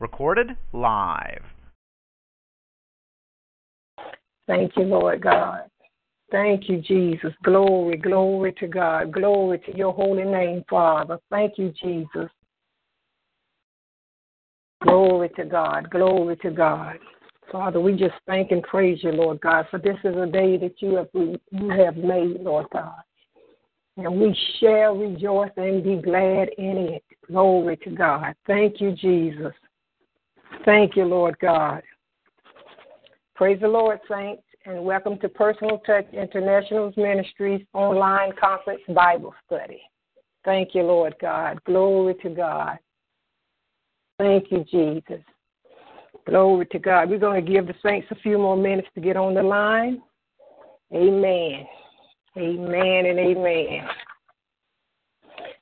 Recorded live. Thank you, Lord God. Thank you, Jesus. Glory, glory to God. Glory to your holy name, Father. Thank you, Jesus. Glory to God. Glory to God. Father, we just thank and praise you, Lord God, for this is a day that you have you have made, Lord God. And we shall rejoice and be glad in it. Glory to God. Thank you, Jesus. Thank you, Lord God. Praise the Lord, saints and welcome to Personal Touch International's Ministries online conference Bible study. Thank you, Lord God. Glory to God. Thank you, Jesus. Glory to God. We're going to give the saints a few more minutes to get on the line. Amen. Amen and amen.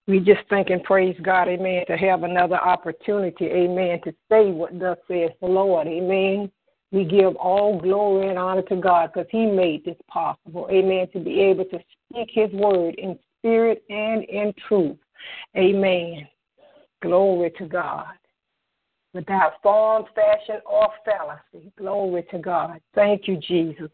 We just thank and praise God, amen, to have another opportunity, amen, to say what thus says the Lord, amen. We give all glory and honor to God because He made this possible. Amen. To be able to speak His word in spirit and in truth. Amen. Glory to God. Without form, fashion, or fallacy. Glory to God. Thank you, Jesus.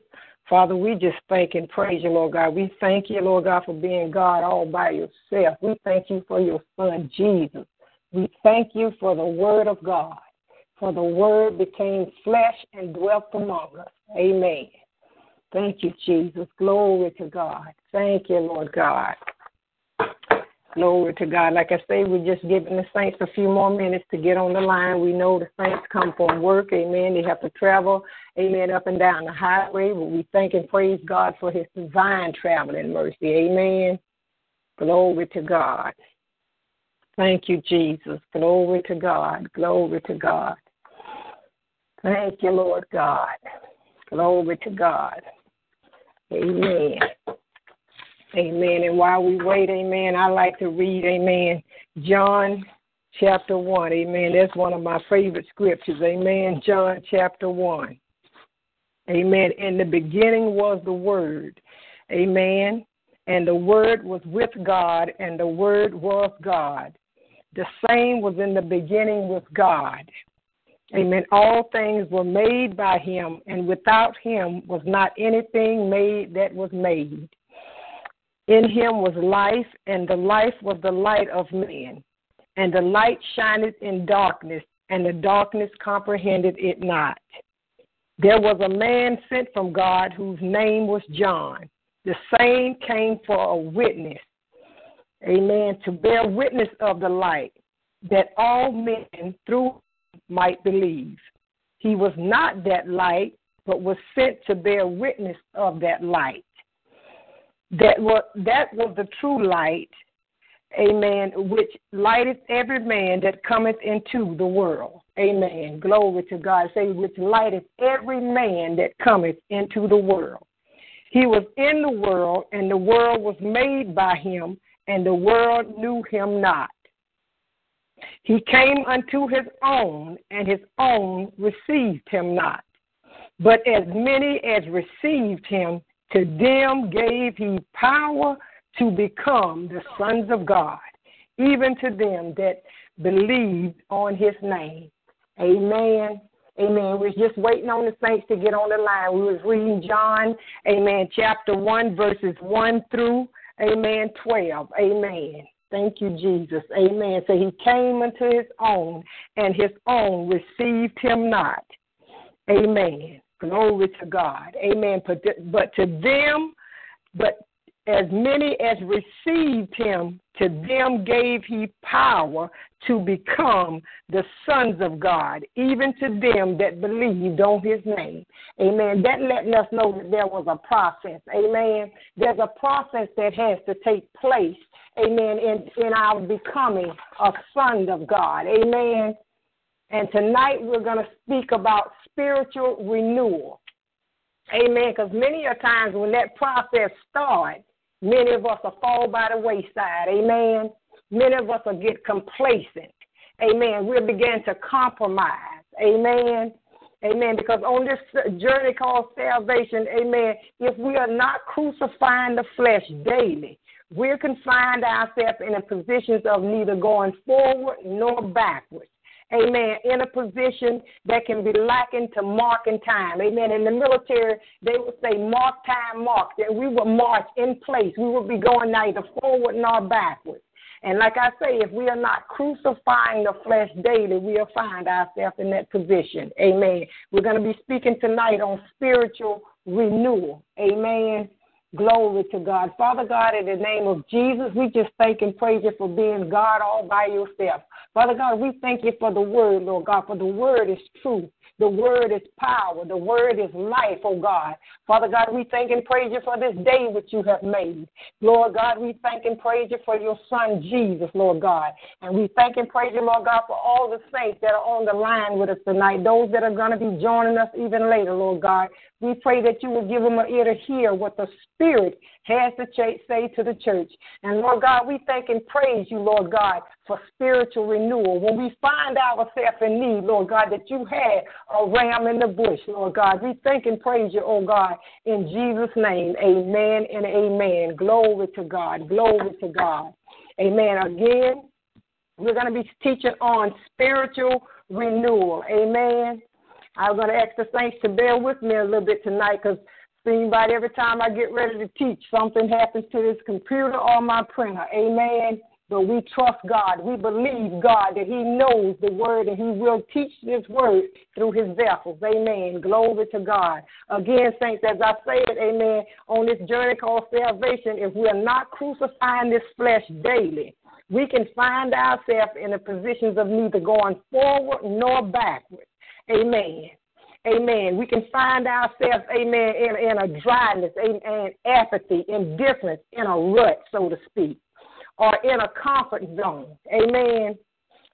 Father, we just thank and praise you, Lord God. We thank you, Lord God, for being God all by yourself. We thank you for your Son, Jesus. We thank you for the Word of God for the Word became flesh and dwelt among us. Amen. Thank you, Jesus. Glory to God. Thank you, Lord God. Glory to God. Like I say, we're just giving the saints a few more minutes to get on the line. We know the saints come from work. Amen. They have to travel, amen, up and down the highway. But we thank and praise God for his divine traveling mercy. Amen. Glory to God. Thank you, Jesus. Glory to God. Glory to God. Thank you, Lord God. Glory to God. Amen. Amen. And while we wait, amen, I like to read, amen, John chapter 1. Amen. That's one of my favorite scriptures. Amen. John chapter 1. Amen. In the beginning was the Word. Amen. And the Word was with God, and the Word was God. The same was in the beginning with God. Amen. All things were made by him, and without him was not anything made that was made. In him was life, and the life was the light of men. And the light shineth in darkness, and the darkness comprehended it not. There was a man sent from God whose name was John. The same came for a witness, amen, to bear witness of the light, that all men through might believe. He was not that light, but was sent to bear witness of that light. That was, that was the true light, amen, which lighteth every man that cometh into the world. Amen. Glory to God. Say, which lighteth every man that cometh into the world. He was in the world, and the world was made by him, and the world knew him not. He came unto his own, and his own received him not. But as many as received him, to them gave he power to become the sons of God, even to them that believed on his name. Amen. Amen. We're just waiting on the saints to get on the line. We was reading John, Amen, chapter one, verses one through Amen, twelve. Amen. Thank you, Jesus. Amen. So he came unto his own, and his own received him not. Amen. Glory to God. Amen. But, to them, but as many as received him, to them gave he power to become the sons of God, even to them that believed on his name. Amen. That letting us know that there was a process. Amen. There's a process that has to take place amen, in, in our becoming a son of God. Amen. And tonight we're going to speak about spiritual renewal. Amen. Because many a times when that process starts, many of us will fall by the wayside. Amen. Many of us will get complacent. Amen. We'll begin to compromise. Amen. Amen. Because on this journey called salvation, amen, if we are not crucifying the flesh daily, we can find ourselves in a position of neither going forward nor backwards. Amen. In a position that can be likened to marking time. Amen. In the military, they would say mark time, mark. That we will march in place. We will be going neither forward nor backwards. And like I say, if we are not crucifying the flesh daily, we'll find ourselves in that position. Amen. We're going to be speaking tonight on spiritual renewal. Amen. Glory to God. Father God, in the name of Jesus, we just thank and praise you for being God all by yourself. Father God, we thank you for the word, Lord God, for the word is truth. The word is power. The word is life, oh God. Father God, we thank and praise you for this day which you have made. Lord God, we thank and praise you for your son Jesus, Lord God. And we thank and praise you, Lord God, for all the saints that are on the line with us tonight, those that are going to be joining us even later, Lord God. We pray that you will give them an ear to hear what the Spirit has to say to the church. And Lord God, we thank and praise you, Lord God, for spiritual renewal. When we find ourselves in need, Lord God, that you had a ram in the bush, Lord God, we thank and praise you, oh God, in Jesus' name. Amen and amen. Glory to God. Glory to God. Amen. Again, we're going to be teaching on spiritual renewal. Amen. I'm going to ask the saints to bear with me a little bit tonight because like every time I get ready to teach, something happens to this computer or my printer. Amen. But we trust God. We believe God that He knows the word and He will teach this word through His vessels. Amen. Glory to God. Again, saints, as I said, amen, on this journey called salvation, if we are not crucifying this flesh daily, we can find ourselves in the positions of neither going forward nor backward. Amen. Amen. We can find ourselves, amen, in, in a dryness, and apathy, indifference, in a rut, so to speak, or in a comfort zone. Amen.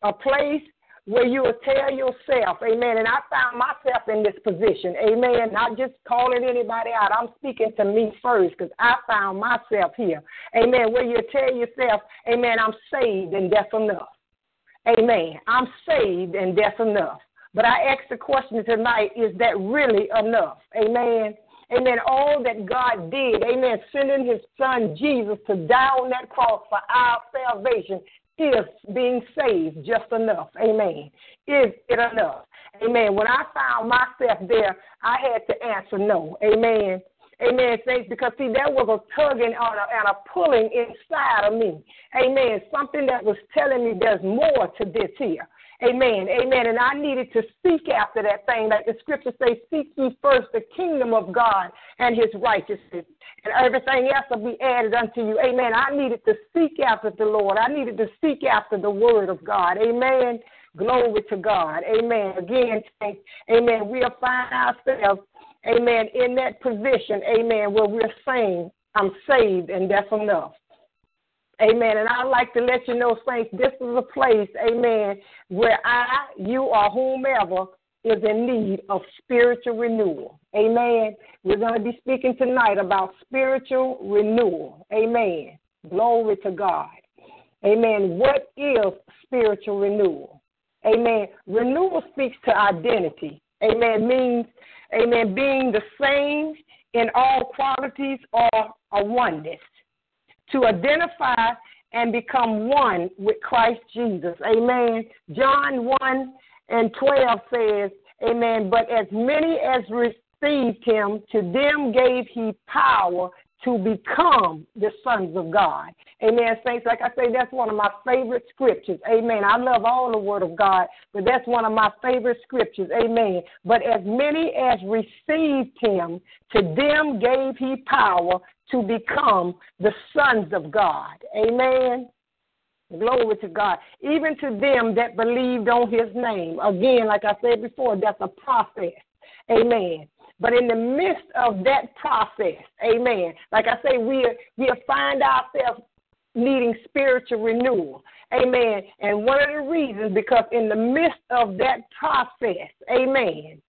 A place where you will tell yourself, amen. And I found myself in this position, amen. Not just calling anybody out. I'm speaking to me first because I found myself here, amen. Where you tell yourself, amen, I'm saved and that's enough. Amen. I'm saved and that's enough. But I ask the question tonight is that really enough? Amen. Amen. All that God did, amen, sending his son Jesus to die on that cross for our salvation is being saved just enough. Amen. Is it enough? Amen. When I found myself there, I had to answer no. Amen. Amen. Thanks because see, there was a tugging on a, and a pulling inside of me. Amen. Something that was telling me there's more to this here. Amen. Amen. And I needed to seek after that thing. Like the scripture says, seek ye first the kingdom of God and his righteousness. And everything else will be added unto you. Amen. I needed to seek after the Lord. I needed to seek after the word of God. Amen. Glory to God. Amen. Again, amen. We'll find ourselves, amen, in that position, amen, where we're saying, I'm saved and that's enough. Amen. And I'd like to let you know, Saints, this is a place, amen, where I, you, or whomever is in need of spiritual renewal. Amen. We're going to be speaking tonight about spiritual renewal. Amen. Glory to God. Amen. What is spiritual renewal? Amen. Renewal speaks to identity. Amen. Means, amen, being the same in all qualities or a oneness to identify and become one with Christ Jesus. Amen. John 1 and 12 says, Amen. But as many as received him, to them gave he power to become the sons of God. Amen. Saints, like I say, that's one of my favorite scriptures. Amen. I love all the word of God, but that's one of my favorite scriptures. Amen. But as many as received him, to them gave he power to become the sons of God. Amen. Glory to God. Even to them that believed on his name. Again, like I said before, that's a process. Amen. But in the midst of that process, amen, like I say, we we find ourselves needing spiritual renewal. Amen. And one of the reasons, because in the midst of that process, amen,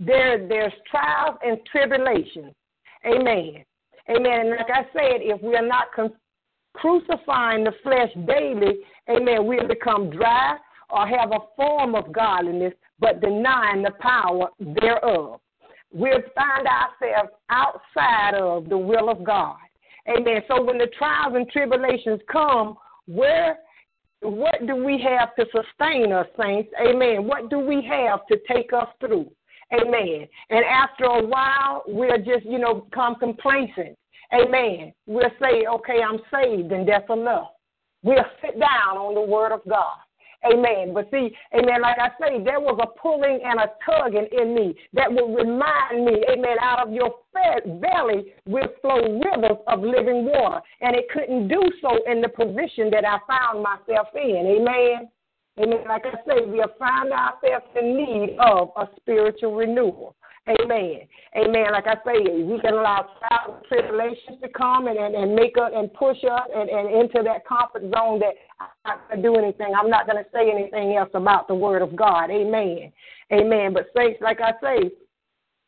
there there's trials and tribulations. Amen. Amen. And like I said, if we are not con- crucifying the flesh daily, amen, we'll become dry or have a form of godliness, but denying the power thereof. We'll find ourselves outside of the will of God. Amen. So when the trials and tribulations come, where what do we have to sustain us, saints? Amen. What do we have to take us through? Amen. And after a while, we'll just, you know, become complacent. Amen. We'll say, okay, I'm saved, and that's enough. We'll sit down on the word of God. Amen. But see, amen, like I say, there was a pulling and a tugging in me that will remind me, amen, out of your belly will flow rivers of living water. And it couldn't do so in the position that I found myself in. Amen. Amen. Like I say, we have found ourselves in need of a spiritual renewal. Amen. Amen. Like I say, we can allow trials tribulations to come and, and, and make us and push us and, and into that comfort zone that I'm not going to do anything. I'm not going to say anything else about the Word of God. Amen. Amen. But saints, like I say,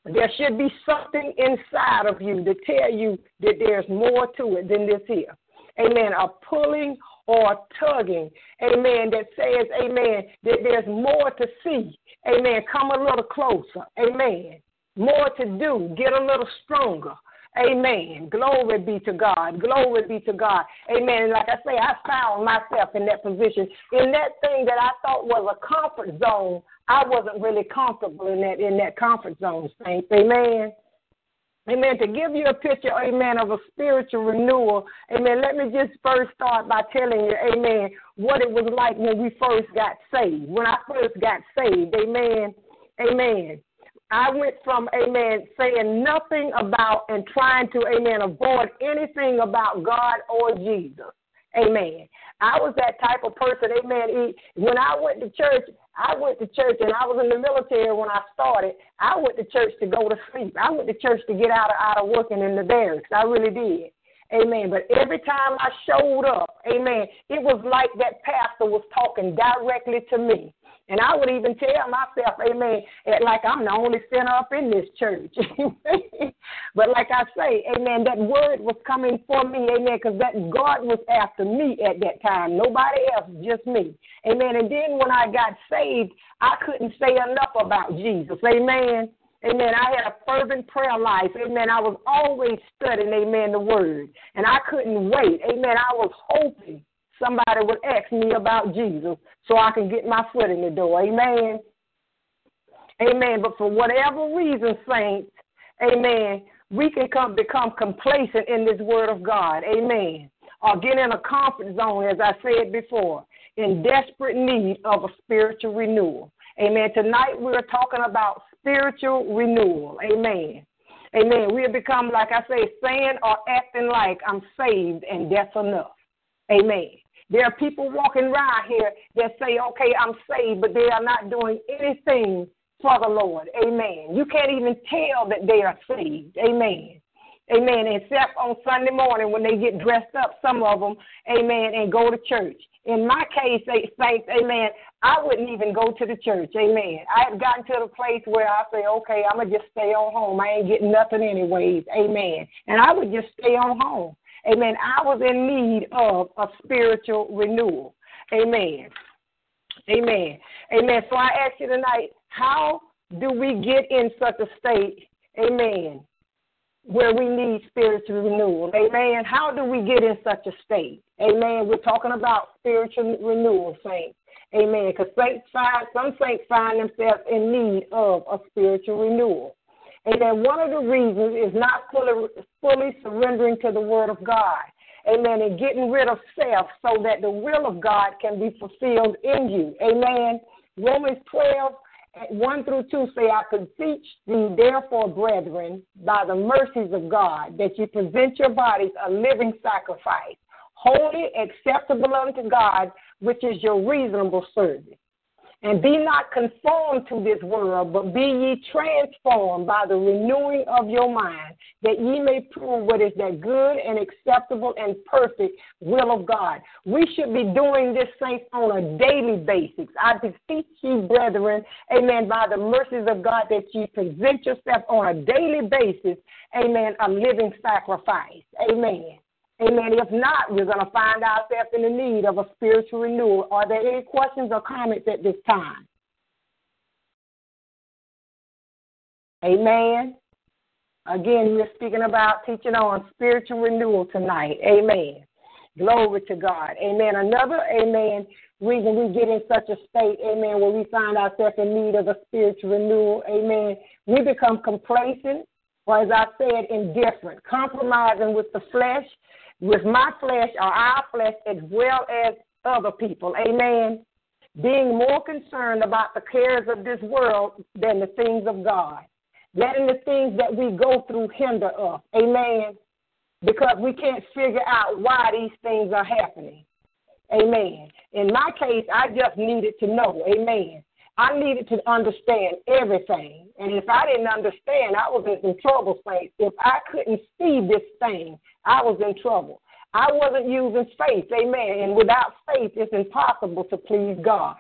there should be something inside of you to tell you that there's more to it than this here. Amen. A pulling or tugging. Amen. That says, Amen, that there's more to see. Amen. Come a little closer. Amen more to do, get a little stronger. Amen. Glory be to God. Glory be to God. Amen. Like I say, I found myself in that position. In that thing that I thought was a comfort zone, I wasn't really comfortable in that in that comfort zone, saints. Amen. Amen. To give you a picture, amen, of a spiritual renewal, amen, let me just first start by telling you, amen, what it was like when we first got saved. When I first got saved, amen, amen. I went from, amen, saying nothing about and trying to, amen, avoid anything about God or Jesus. Amen. I was that type of person, amen. When I went to church, I went to church and I was in the military when I started. I went to church to go to sleep. I went to church to get out of, out of working in the barracks. I really did. Amen. But every time I showed up, amen, it was like that pastor was talking directly to me. And I would even tell myself, amen, like I'm the only sinner up in this church. but like I say, amen, that word was coming for me, amen, because that God was after me at that time. Nobody else, just me. Amen. And then when I got saved, I couldn't say enough about Jesus. Amen. Amen. I had a fervent prayer life. Amen. I was always studying, amen, the word. And I couldn't wait. Amen. I was hoping somebody would ask me about Jesus so I can get my foot in the door. Amen. Amen. But for whatever reason, saints, amen, we can come become complacent in this word of God. Amen. Or get in a comfort zone, as I said before, in desperate need of a spiritual renewal. Amen. Tonight we're talking about spiritual renewal. Amen. Amen. We have become, like I say, saying or acting like I'm saved and that's enough. Amen. There are people walking around here that say, okay, I'm saved, but they are not doing anything for the Lord. Amen. You can't even tell that they are saved. Amen. Amen. Except on Sunday morning when they get dressed up, some of them, amen, and go to church. In my case, saints, amen, I wouldn't even go to the church. Amen. I have gotten to the place where I say, okay, I'm going to just stay on home. I ain't getting nothing anyways. Amen. And I would just stay on home. Amen. I was in need of a spiritual renewal. Amen. Amen. Amen. So I ask you tonight, how do we get in such a state? Amen. Where we need spiritual renewal. Amen. How do we get in such a state? Amen. We're talking about spiritual renewal, saints. Amen. Because saints find, some saints find themselves in need of a spiritual renewal. Amen. One of the reasons is not fully, fully surrendering to the Word of God. Amen. And getting rid of self so that the will of God can be fulfilled in you. Amen. Romans 12, 1 through 2 say, I beseech thee, therefore, brethren, by the mercies of God, that you present your bodies a living sacrifice, holy, acceptable unto God, which is your reasonable service. And be not conformed to this world, but be ye transformed by the renewing of your mind, that ye may prove what is that good and acceptable and perfect will of God. We should be doing this, saints, on a daily basis. I beseech you, brethren, amen, by the mercies of God, that you present yourself on a daily basis, amen, a living sacrifice. Amen. Amen. If not, we're going to find ourselves in the need of a spiritual renewal. Are there any questions or comments at this time? Amen. Again, we're speaking about teaching on spiritual renewal tonight. Amen. Glory to God. Amen. Another, amen, reason we get in such a state, amen, where we find ourselves in need of a spiritual renewal, amen, we become complacent, or as I said, indifferent, compromising with the flesh, with my flesh or our flesh as well as other people. Amen. Being more concerned about the cares of this world than the things of God. Letting the things that we go through hinder us. Amen. Because we can't figure out why these things are happening. Amen. In my case, I just needed to know. Amen. I needed to understand everything. And if I didn't understand, I was in some trouble, saints. If I couldn't see this thing, I was in trouble. I wasn't using faith, amen. And without faith, it's impossible to please God,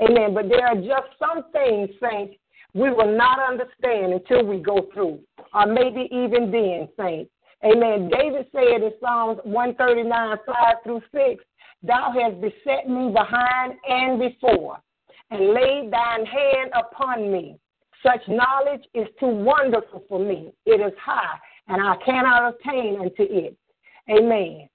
amen. But there are just some things, saints, we will not understand until we go through, or maybe even then, saints. Amen. David said in Psalms 139, 5 through 6, Thou hast beset me behind and before, and laid thine hand upon me. Such knowledge is too wonderful for me. It is high, and I cannot attain unto it. Amen.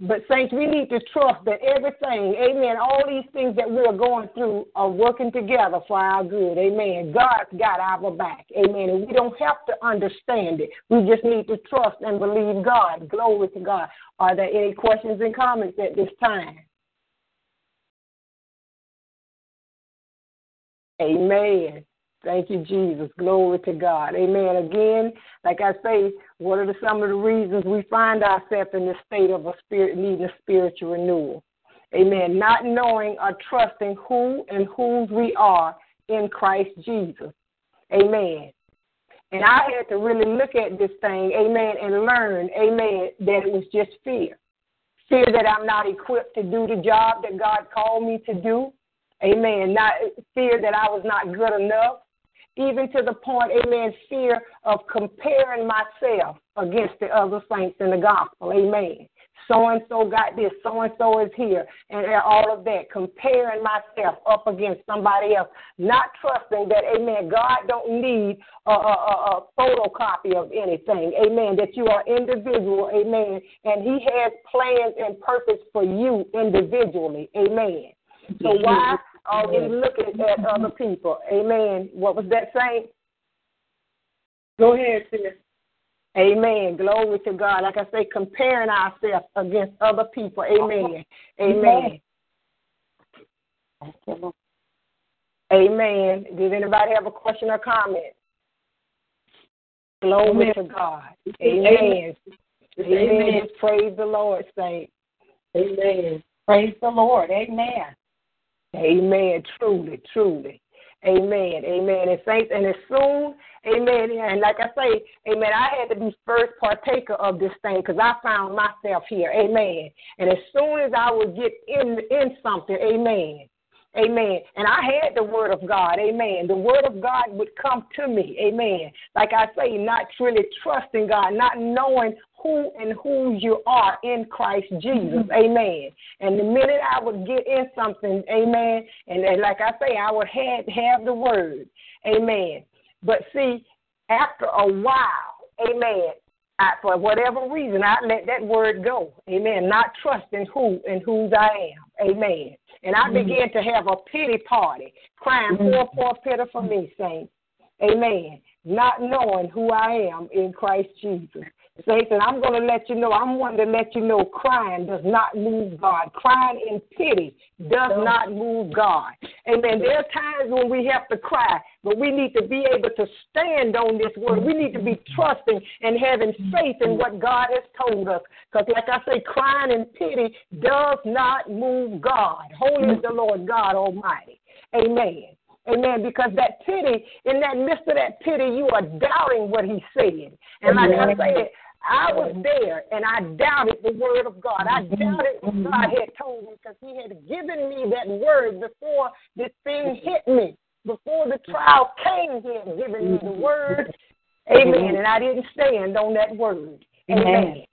But, saints, we need to trust that everything, amen, all these things that we're going through are working together for our good. Amen. God's got our back. Amen. And we don't have to understand it. We just need to trust and believe God. Glory to God. Are there any questions and comments at this time? Amen. Thank you, Jesus. Glory to God. Amen. Again, like I say, what are the, some of the reasons we find ourselves in this state of a spirit needing a spiritual renewal? Amen. Not knowing or trusting who and whose we are in Christ Jesus. Amen. And I had to really look at this thing, amen, and learn, amen, that it was just fear. Fear that I'm not equipped to do the job that God called me to do. Amen. Not fear that I was not good enough even to the point, amen, fear of comparing myself against the other saints in the gospel. Amen. So and so got this, so and so is here, and all of that, comparing myself up against somebody else, not trusting that, amen, God don't need a, a, a, a photocopy of anything, amen, that you are individual, amen, and He has plans and purpose for you individually, amen. So why always looking at other people. Amen. What was that saying? Go ahead, sis. Amen. Glory to God. Like I say, comparing ourselves against other people. Amen. Amen. Amen. Did anybody have a question or comment? Glory Amen. to God. Amen. Amen. Amen. Praise the Lord, saint. Amen. Praise the Lord. Amen. Amen. Truly, truly. Amen. Amen. And saints, and as soon, amen. And like I say, amen, I had to be first partaker of this thing because I found myself here. Amen. And as soon as I would get in in something, amen. Amen. And I had the word of God. Amen. The word of God would come to me. Amen. Like I say, not really trusting God, not knowing who and whose you are in Christ Jesus. Mm-hmm. Amen. And the minute I would get in something, amen, and, and like I say, I would have, have the word. Amen. But see, after a while, amen, I, for whatever reason, I let that word go. Amen. Not trusting who and whose I am. Amen. And I mm-hmm. began to have a pity party, crying, mm-hmm. poor, poor pity for me, saints. Amen. Not knowing who I am in Christ Jesus. Saints, and I'm going to let you know, I'm wanting to let you know crying does not move God. Crying in pity does not move God. Amen. There are times when we have to cry, but we need to be able to stand on this word. We need to be trusting and having faith in what God has told us. Because, like I say, crying in pity does not move God. Holy is the Lord God Almighty. Amen. Amen. Because that pity, in that midst of that pity, you are doubting what he said. And like I said, I was there and I doubted the word of God. I doubted what God had told me because he had given me that word before this thing hit me. Before the trial came, he had given me the word. Amen. And I didn't stand on that word. Amen.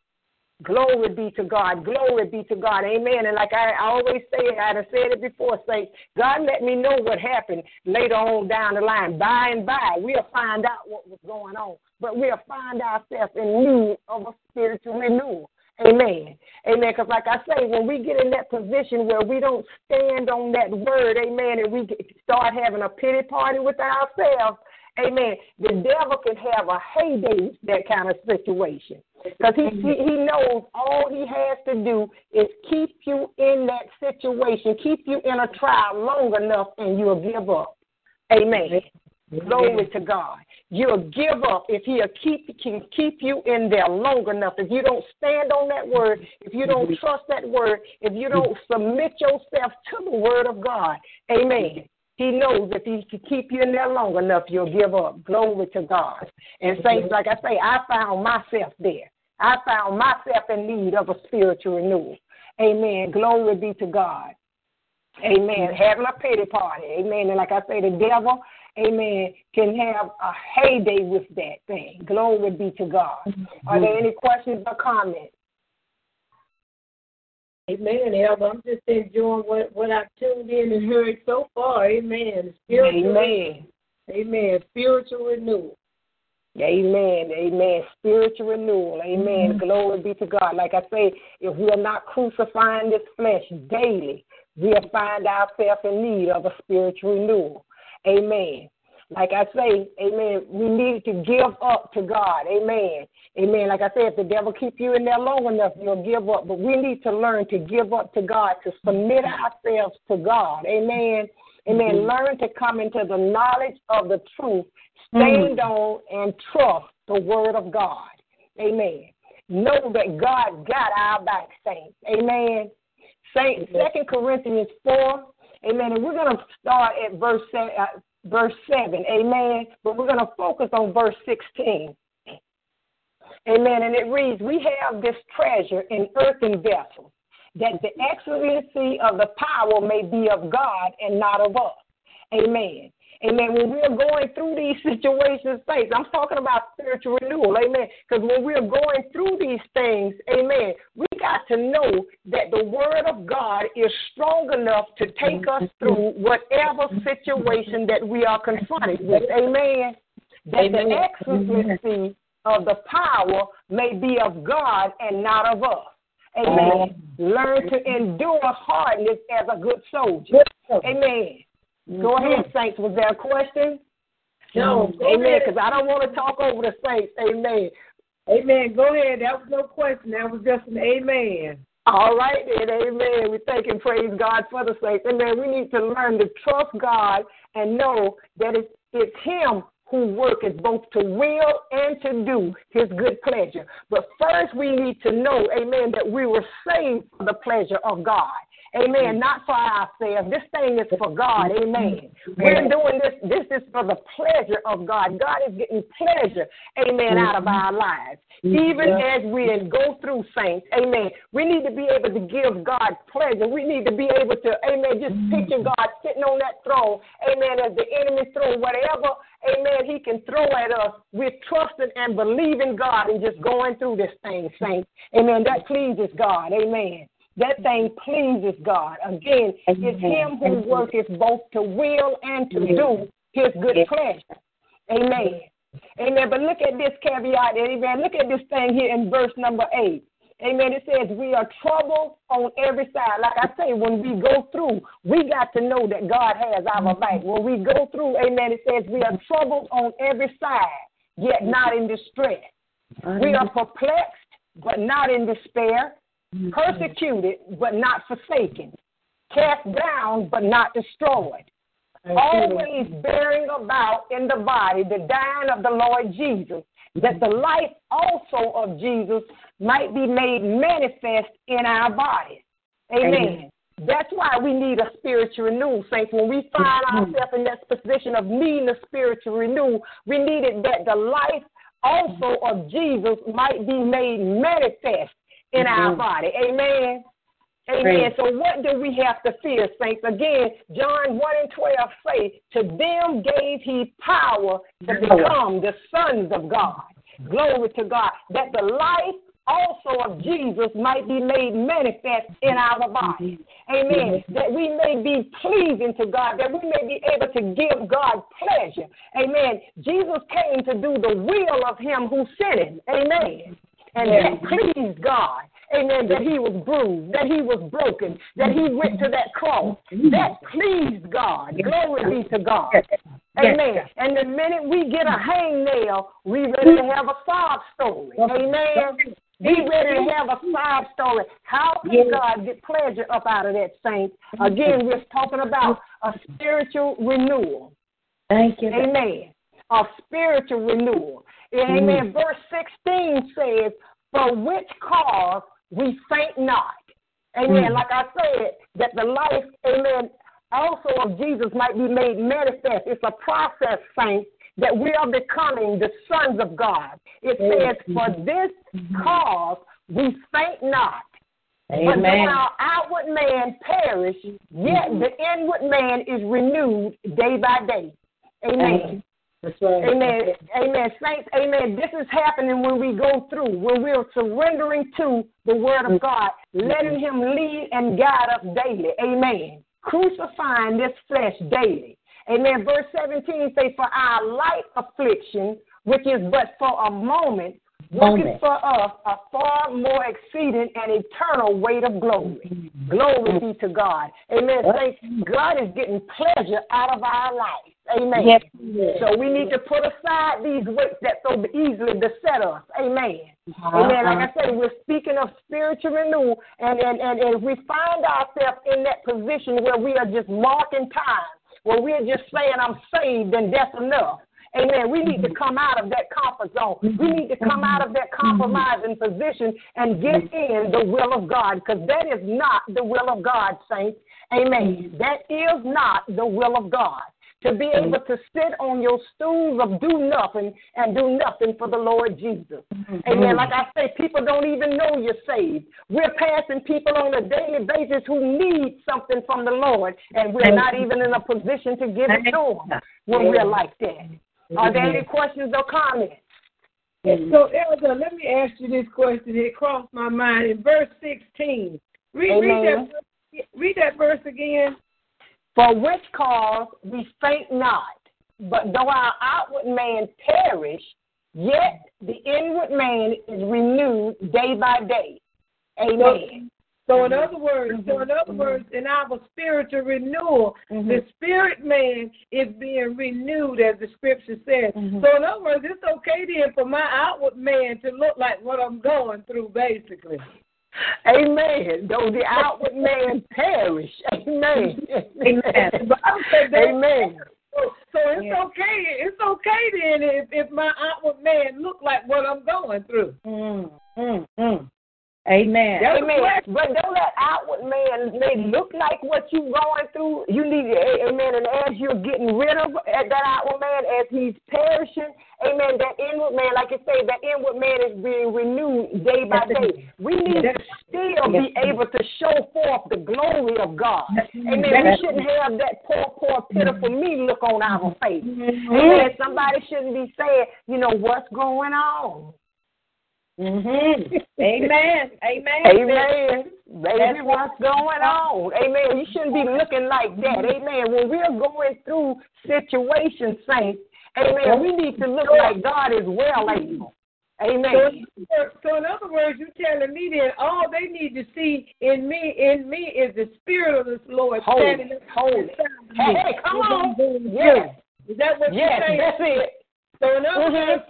Glory be to God. Glory be to God. Amen. And like I, I always say, I have said it before, say, God let me know what happened later on down the line. By and by, we'll find out what was going on. But we'll find ourselves in need of a spiritual renewal. Amen. Amen. Because, like I say, when we get in that position where we don't stand on that word, amen, and we start having a pity party with ourselves, Amen. The devil can have a heyday that kind of situation because he, he he knows all he has to do is keep you in that situation, keep you in a trial long enough, and you'll give up. Amen. Glory to God. You'll give up if he'll keep can keep you in there long enough. If you don't stand on that word, if you don't mm-hmm. trust that word, if you don't submit yourself to the word of God. Amen. He knows if he can keep you in there long enough, you'll give up. Glory to God. And saints, mhm. like I say, I found myself there. I found myself in need of a spiritual renewal. Amen. Glory be to God. Amen. Mhm. Having a pity party. Amen. And like I say, the devil, amen, can have a heyday with that thing. Glory be to God. Are mhm. there any questions or comments? Amen, Elder. I'm just enjoying what, what I've tuned in and heard so far. Amen. Spiritual, Amen. Amen. Spiritual renewal. Amen. Amen. Spiritual renewal. Amen. Mm-hmm. Glory be to God. Like I say, if we are not crucifying this flesh daily, we'll find ourselves in need of a spiritual renewal. Amen. Like I say, amen, we need to give up to God. Amen. Amen. Like I said, if the devil keep you in there long enough, you'll give up. But we need to learn to give up to God, to submit ourselves to God. Amen. Amen. Mm-hmm. Learn to come into the knowledge of the truth, stand mm-hmm. on and trust the word of God. Amen. Know that God got our back, saints. Amen. Saint, Second Corinthians four. Amen. And we're going to start at verse uh, verse 7. Amen. But we're going to focus on verse 16. Amen. And it reads, We have this treasure in earthen vessels, that the excellency of the power may be of God and not of us. Amen. Amen. When we're going through these situations, saints, I'm talking about spiritual renewal. Amen. Because when we're going through these things, amen, we got to know that the word of God is strong enough to take us through whatever situation that we are confronted with. Amen. That amen. the excellency of the power may be of God and not of us. Amen. Learn to endure hardness as a good soldier. Amen. Go ahead, mm-hmm. Saints. Was there a question? No. Amen. Because I don't want to talk over the Saints. Amen. Amen. Go ahead. That was no question. That was just an amen. All right, then. Amen. We thank and praise God for the saints. Amen. We need to learn to trust God and know that it's, it's Him who worketh both to will and to do his good pleasure. But first, we need to know, amen, that we were saved for the pleasure of God. Amen. Not for ourselves. This thing is for God. Amen. We're doing this. This is for the pleasure of God. God is getting pleasure, amen, out of our mm-hmm. lives. Mm-hmm. Even as we go through saints, amen, we need to be able to give God pleasure. We need to be able to, amen, just picture mm-hmm. God sitting on that throne, amen, as the enemy throne, whatever, amen, he can throw at us. We're trusting and believing God and just going through this thing, saints. Amen. That pleases God. Amen. That thing pleases God. Again, it's Him who worketh both to will and to do His good pleasure. Amen. Amen. But look at this caveat. Amen. Look at this thing here in verse number eight. Amen. It says we are troubled on every side. Like I say, when we go through, we got to know that God has our back. When we go through, amen, it says we are troubled on every side, yet not in distress. We are perplexed, but not in despair Mm-hmm. persecuted but not forsaken, cast down but not destroyed, always bearing about in the body the dying of the Lord Jesus, that the mm-hmm. life also of Jesus might be made manifest in our bodies. Amen. That's why we need a spiritual renewal, saints. When we find mm-hmm. ourselves in that position of needing a spiritual renewal, we need it that the life also of Jesus might be made manifest in our body. Amen. Amen. Right. So what do we have to fear, saints? Again, John 1 and 12 say, To them gave he power to become the sons of God. Glory to God. That the life also of Jesus might be made manifest in our bodies. Amen. That we may be pleasing to God, that we may be able to give God pleasure. Amen. Jesus came to do the will of him who sent him. Amen. And that pleased God. Amen. That he was bruised, that he was broken, that he went to that cross. That pleased God. Glory be to God. Amen. And the minute we get a hangnail, we ready to have a sob story. Amen. We ready to have a sob story. How can God get pleasure up out of that, saint? Again, we're talking about a spiritual renewal. Thank you. Amen. A spiritual renewal. Amen. Verse 16 says, For which cause we faint not. Amen. Like I said, that the life, amen, also of Jesus might be made manifest. It's a process, saints, that we are becoming the sons of God. It says, For this cause we faint not. Amen. But though our outward man perish, yet the inward man is renewed day by day. Amen. That's right. Amen. Amen. Saints, amen. This is happening when we go through, when we're surrendering to the Word of God, letting Him lead and guide us daily. Amen. Crucifying this flesh daily. Amen. Verse 17 says, For our light affliction, which is but for a moment, working for us a far more exceeding and eternal weight of glory. Glory be to God. Amen. Saints, God is getting pleasure out of our life. Amen. Yes. So we need to put aside these weights that so easily beset us. Amen. Uh-huh. Amen. Like I said, we're speaking of spiritual renewal, and, and, and, and if we find ourselves in that position where we are just marking time, where we're just saying, I'm saved and that's enough. Amen. We need to come out of that comfort zone. We need to come out of that compromising position and get in the will of God because that is not the will of God, saints. Amen. That is not the will of God. To be mm-hmm. able to sit on your stools of do nothing and do nothing for the Lord Jesus. Mm-hmm. Amen. Like mm-hmm. I say, people don't even know you're saved. We're passing people on a daily basis who need something from the Lord, and we're not even in a position to give it to them when we're like that. Are there any questions or comments? So, Elder, let me ask you this question. It crossed my mind in verse 16. Read, read, that, read that verse again. For which cause we faint not, but though our outward man perish, yet the inward man is renewed day by day. Amen. So in mm-hmm. other words, so in other mm-hmm. words, in our spiritual renewal, mm-hmm. the spirit man is being renewed, as the scripture says. So in other words, it's okay then for my outward man to look like what I'm going through, basically. Amen. Though the outward man perish. Amen. Amen. The Bible said Amen. So, so it's okay. It's okay then if, if my outward man look like what I'm going through. Mm, mm, mm. Amen. Amen. But don't that outward man may look like what you're going through, you need to, amen. And as you're getting rid of uh, that outward man, as he's perishing, amen, that inward man, like you say, that inward man is being renewed day by day. We need to still be able to show forth the glory of God. Amen. We shouldn't have that poor, poor, pitiful me look on our mm-hmm. face. Mm-hmm. Amen. Somebody shouldn't be saying, you know, what's going on? Mm-hmm. Amen. Amen. Amen. Baby, what's going on? Amen. You shouldn't be looking like that. Amen. When we're going through situations, saints, amen, we need to look like God is well able. Amen. So, so in other words, you're telling me that all they need to see in me, in me, is the spirit of the Lord Holy, standing up holy. inside Hey, hey, come on. Yes. Yes. Is that what Yes, you're saying? Yes, that's it. So in other Mhm. words,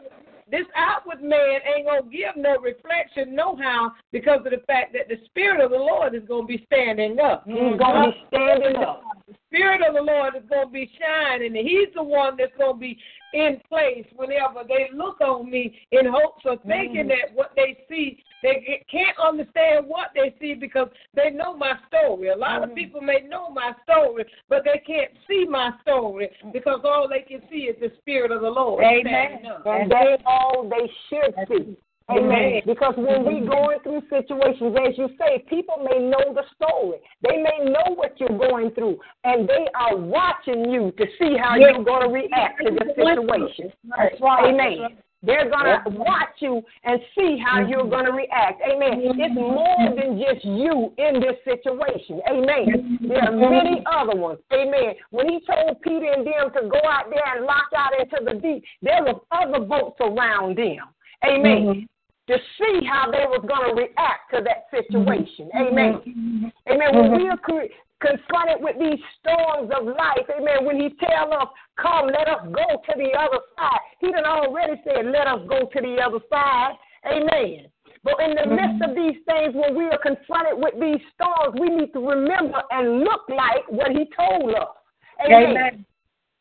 this outward man ain't gonna give no reflection, no how, because of the fact that the spirit of the Lord is gonna be standing up. He's going to be standing up. the Spirit of the Lord is going to be shining, and He's the one that's going to be in place whenever they look on me in hopes of thinking mm-hmm. that what they see, they can't understand what they see because they know my story. A lot mm-hmm. of people may know my story, but they can't see my story because all they can see is the Spirit of the Lord. Amen. And that's all they should see. Amen. Because when we going through situations, as you say, people may know the story. They may know what you're going through, and they are watching you to see how yes. you're going to react to the situation. That's right. Amen. They're going to watch you and see how you're going to react. Amen. It's more than just you in this situation. Amen. There are many other ones. Amen. When he told Peter and them to go out there and lock out into the deep, there were other boats around them. Amen. Mm-hmm to see how they was going to react to that situation. Mm-hmm. Amen. Mm-hmm. Amen. When we are confronted with these storms of life, amen, when he tell us, come, let us go to the other side, he done already said, let us go to the other side. Amen. But in the mm-hmm. midst of these things, when we are confronted with these storms, we need to remember and look like what he told us. Amen. Amen.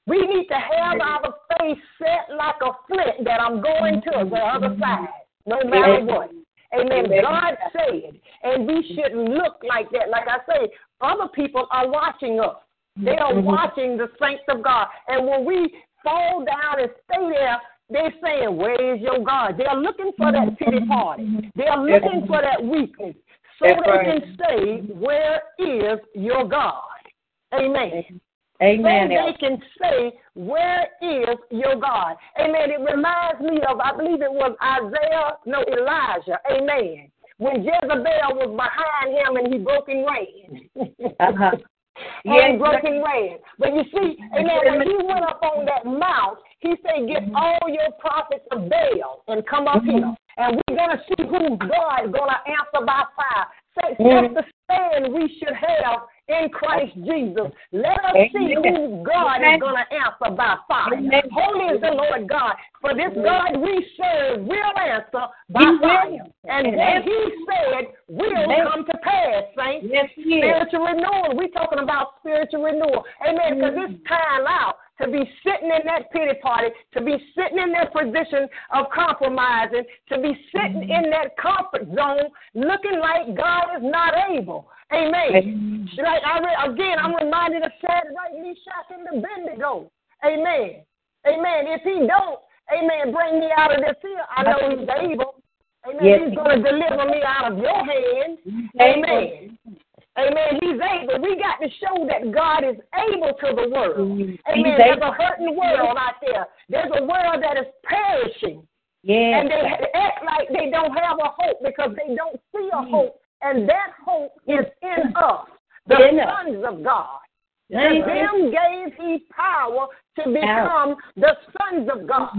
We need to have our face set like a flint that I'm going to mm-hmm. the other side no matter what. Amen. God said, and we shouldn't look like that. Like I say, other people are watching us. They are mm-hmm. watching the saints of God. And when we fall down and stay there, they're saying, Where is your God? They're looking for that pity party. They're looking for that weakness. So they can say, Where is your God? Amen. Amen. So they can say, Where is your God? Amen. It reminds me of, I believe it was Isaiah, no, Elijah. Amen. When Jezebel was behind him and he broke and ran. uh-huh. and he broke and ran. But you see, amen, when he went up on that mount, he said, Get mm-hmm. all your prophets of Baal and come up mm-hmm. here. And we're going to see who God is going to answer by fire. Mm-hmm. That's the stand we should have in Christ Jesus. Let us see who God is going to answer by fire. Amen. Holy is the Lord God. For this God we serve will answer by fire. And what he said will come to pass, saints. Yes, spiritual renewal. We're talking about spiritual renewal. Amen. Because it's time out to be sitting in that pity party, to be sitting in that position of compromising, to be sitting in that comfort zone, looking like God is not able. Amen. Like I re- again, I'm reminded of Shadrach, Meshach, and Abednego. Amen. Amen. If he don't, Amen, bring me out of this here, I know he's able. Amen. Yes. He's going to deliver me out of your hand. Amen. Amen. He's able. We got to show that God is able to the world. Amen. There's a hurting world out there. There's a world that is perishing. Yeah. And they act like they don't have a hope because they don't see a hope and that hope is in us, the sons of God. And them gave he power to become the sons of God.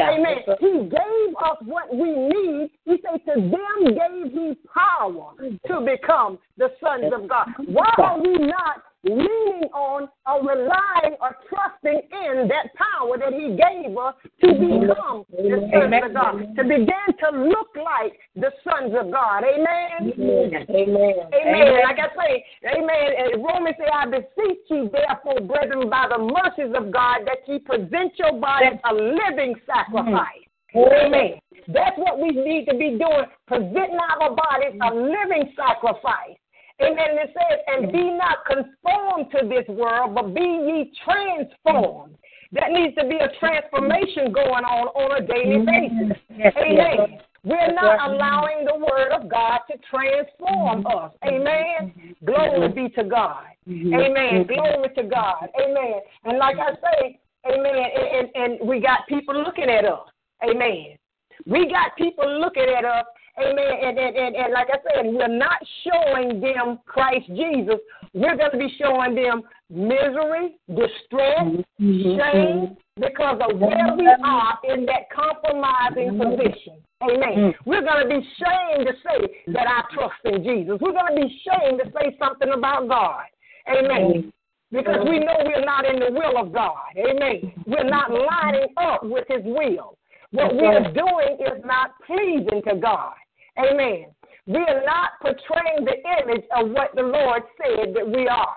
Amen. He gave us what we need. He said to them gave he power to become the sons of God. Why are we not leaning on or relying or trusting in that power that He gave us to become the sons of God, to begin to look like the sons of God. Amen. Amen. Amen. amen. Like I say, Amen. Romans say, I beseech you, therefore, brethren, by the mercies of God, that ye present your bodies a living sacrifice. Amen. That's what we need to be doing, presenting our bodies a living sacrifice. Amen. It says, and be not conformed to this world, but be ye transformed. That needs to be a transformation going on on a daily mm-hmm. basis. Yes, Amen. Yes. We're not allowing the word of God to transform mm-hmm. us. Amen. Mm-hmm. Glory be to God. Amen. Glory to God. Amen. And like I say, amen, and, and, and we got people looking at us. Amen. We got people looking at us Amen. And, and, and, and like I said, we're not showing them Christ Jesus. We're going to be showing them misery, distress, mm-hmm. shame, because of where we are in that compromising mm-hmm. position. Amen. Mm-hmm. We're going to be shamed to say that I trust in Jesus. We're going to be shamed to say something about God. Amen. Because we know we're not in the will of God. Amen. We're not lining up with His will. What we are doing is not pleasing to God. Amen. We are not portraying the image of what the Lord said that we are.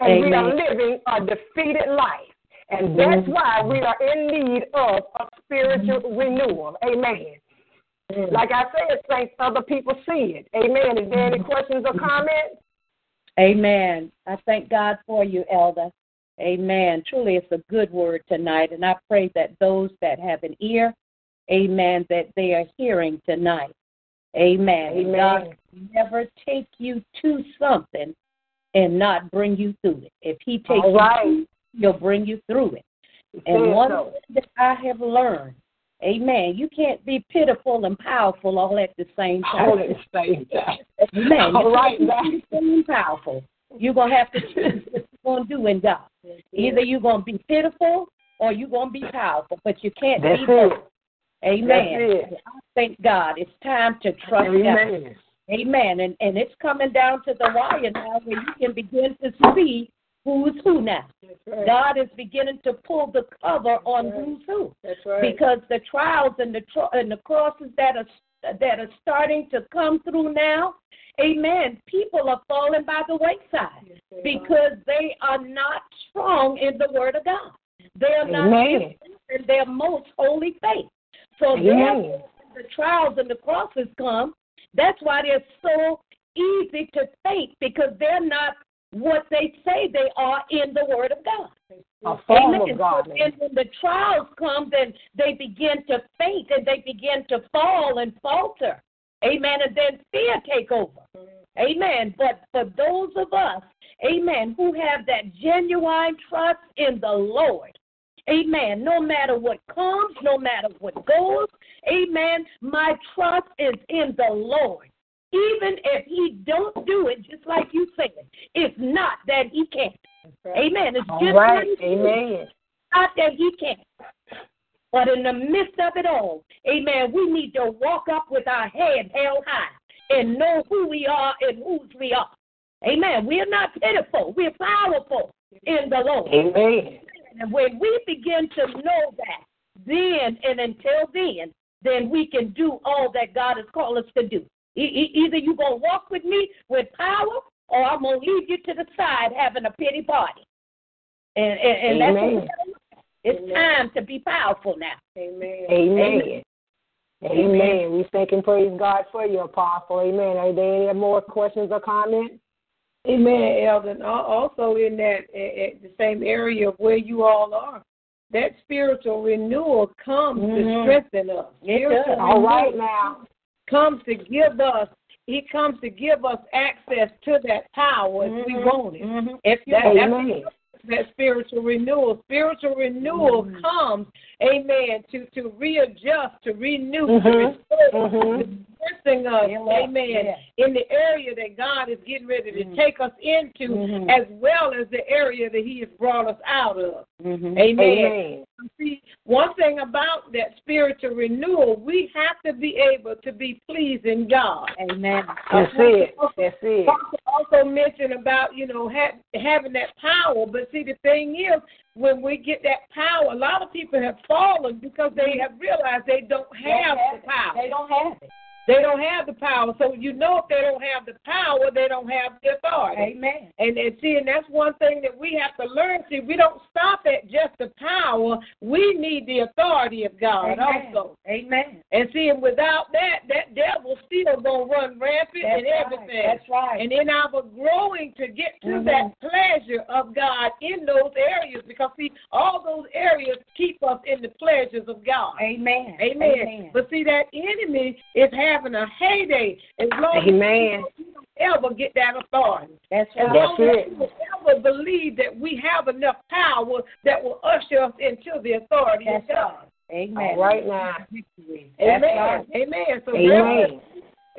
And Amen. we are living a defeated life. And that's why we are in need of a spiritual mm-hmm. renewal. Amen. Mm. Like I said, saints, other people see it. Amen. Is there any mm-hmm. questions or comments? Amen. I thank God for you, Elder. Amen. Truly, it's a good word tonight, and I pray that those that have an ear, amen, that they are hearing tonight. Amen. Amen. God never take you to something and not bring you through it. If He takes All you right. it, He'll bring you through it. And one so. thing that I have learned, amen, you can't be pitiful and powerful all at the same time. All at the same time. Amen. All You right, pitiful and powerful. You're going to have to choose what you're going to do in God. Either you're going to be pitiful or you're going to be powerful, but you can't That's be both. Amen. That's it. I thank God. It's time to trust God. Amen. And and it's coming down to the wire now where you can begin to see who's who now. God is beginning to pull the cover on who's who That's right. because the trials and the tr- and the crosses that are that are starting to come through now, amen. People are falling by the wayside because they are not strong in the Word of God. They are not Amen. in their most holy faith. So Amen. therefore, the trials and the crosses come. That's why they're so easy to faint because they're not what they say they are in the Word of God. A form Amen. of God. And when the trials come, then they begin to faint and they begin to fall and falter. Amen. And then fear take over. Amen. But for those of us, amen, who have that genuine trust in the Lord, amen, no matter what comes, no matter what goes, amen, my trust is in the Lord. Even if he don't do it, just like you said, it's not that he can't. Amen. It's All just right. Amen. not that he can't. But in the midst of it all, amen, we need to walk up with our head held high and know who we are and whose we are. Amen. We're not pitiful. We're powerful in the Lord. Amen. And when we begin to know that, then and until then, then we can do all that God has called us to do. E- e- either you're going to walk with me with power, or I'm going to leave you to the side having a pity party. And, and, and that's what we Amen. gotta look at. It's time to be powerful now. Amen. Amen. Amen. We thank and praise God for you, Apostle. Amen. Are there any more questions or comments? Amen, Elder. Also, in that a- a- the same area of where you all are, that spiritual renewal comes to Mhm. strengthen us. It Spiritual. All right now. comes to give us. He comes to give us access to that power if we Mhm. want it. Mhm. If you That- want that's- Amen. that spiritual renewal. Spiritual renewal Mm-hmm. comes, amen, to, to readjust, to renew, Mhm. to restore, Mhm. to strengthen us, Yeah, amen, Yeah. in the area that God is getting ready to Mhm. take us into, Mhm. as well as the area that He has brought us out of. Mhm. Amen. Amen. See, one thing about that spiritual renewal, we have to be able to be pleasing God. Amen. That's it. That's it. Also, also mentioned about you know ha- having that power, but see the thing is when we get that power, a lot of people have fallen because they mm-hmm. have realized they don't have the power. They don't have it. They don't have the power. So you know if they don't have the power, they don't have the authority. Amen. And, and see, and that's one thing that we have to learn. See, we don't stop at just the power. We need the authority of God Amen. also. Amen. And see, and without that, that devil still gonna run rampant That's and right. everything. That's right. And in our growing to get to Mhm. that pleasure of God in those areas, because see, all those areas keep us in the pleasures of God. Amen. Amen. But see, that enemy is having a heyday as long Amen. as you don't ever get that authority. That's As right. That's long as it. you don't ever believe that we have enough power that will usher us into the authority That's of God. right. Amen. All right now. That's Amen. right. Amen. So Amen.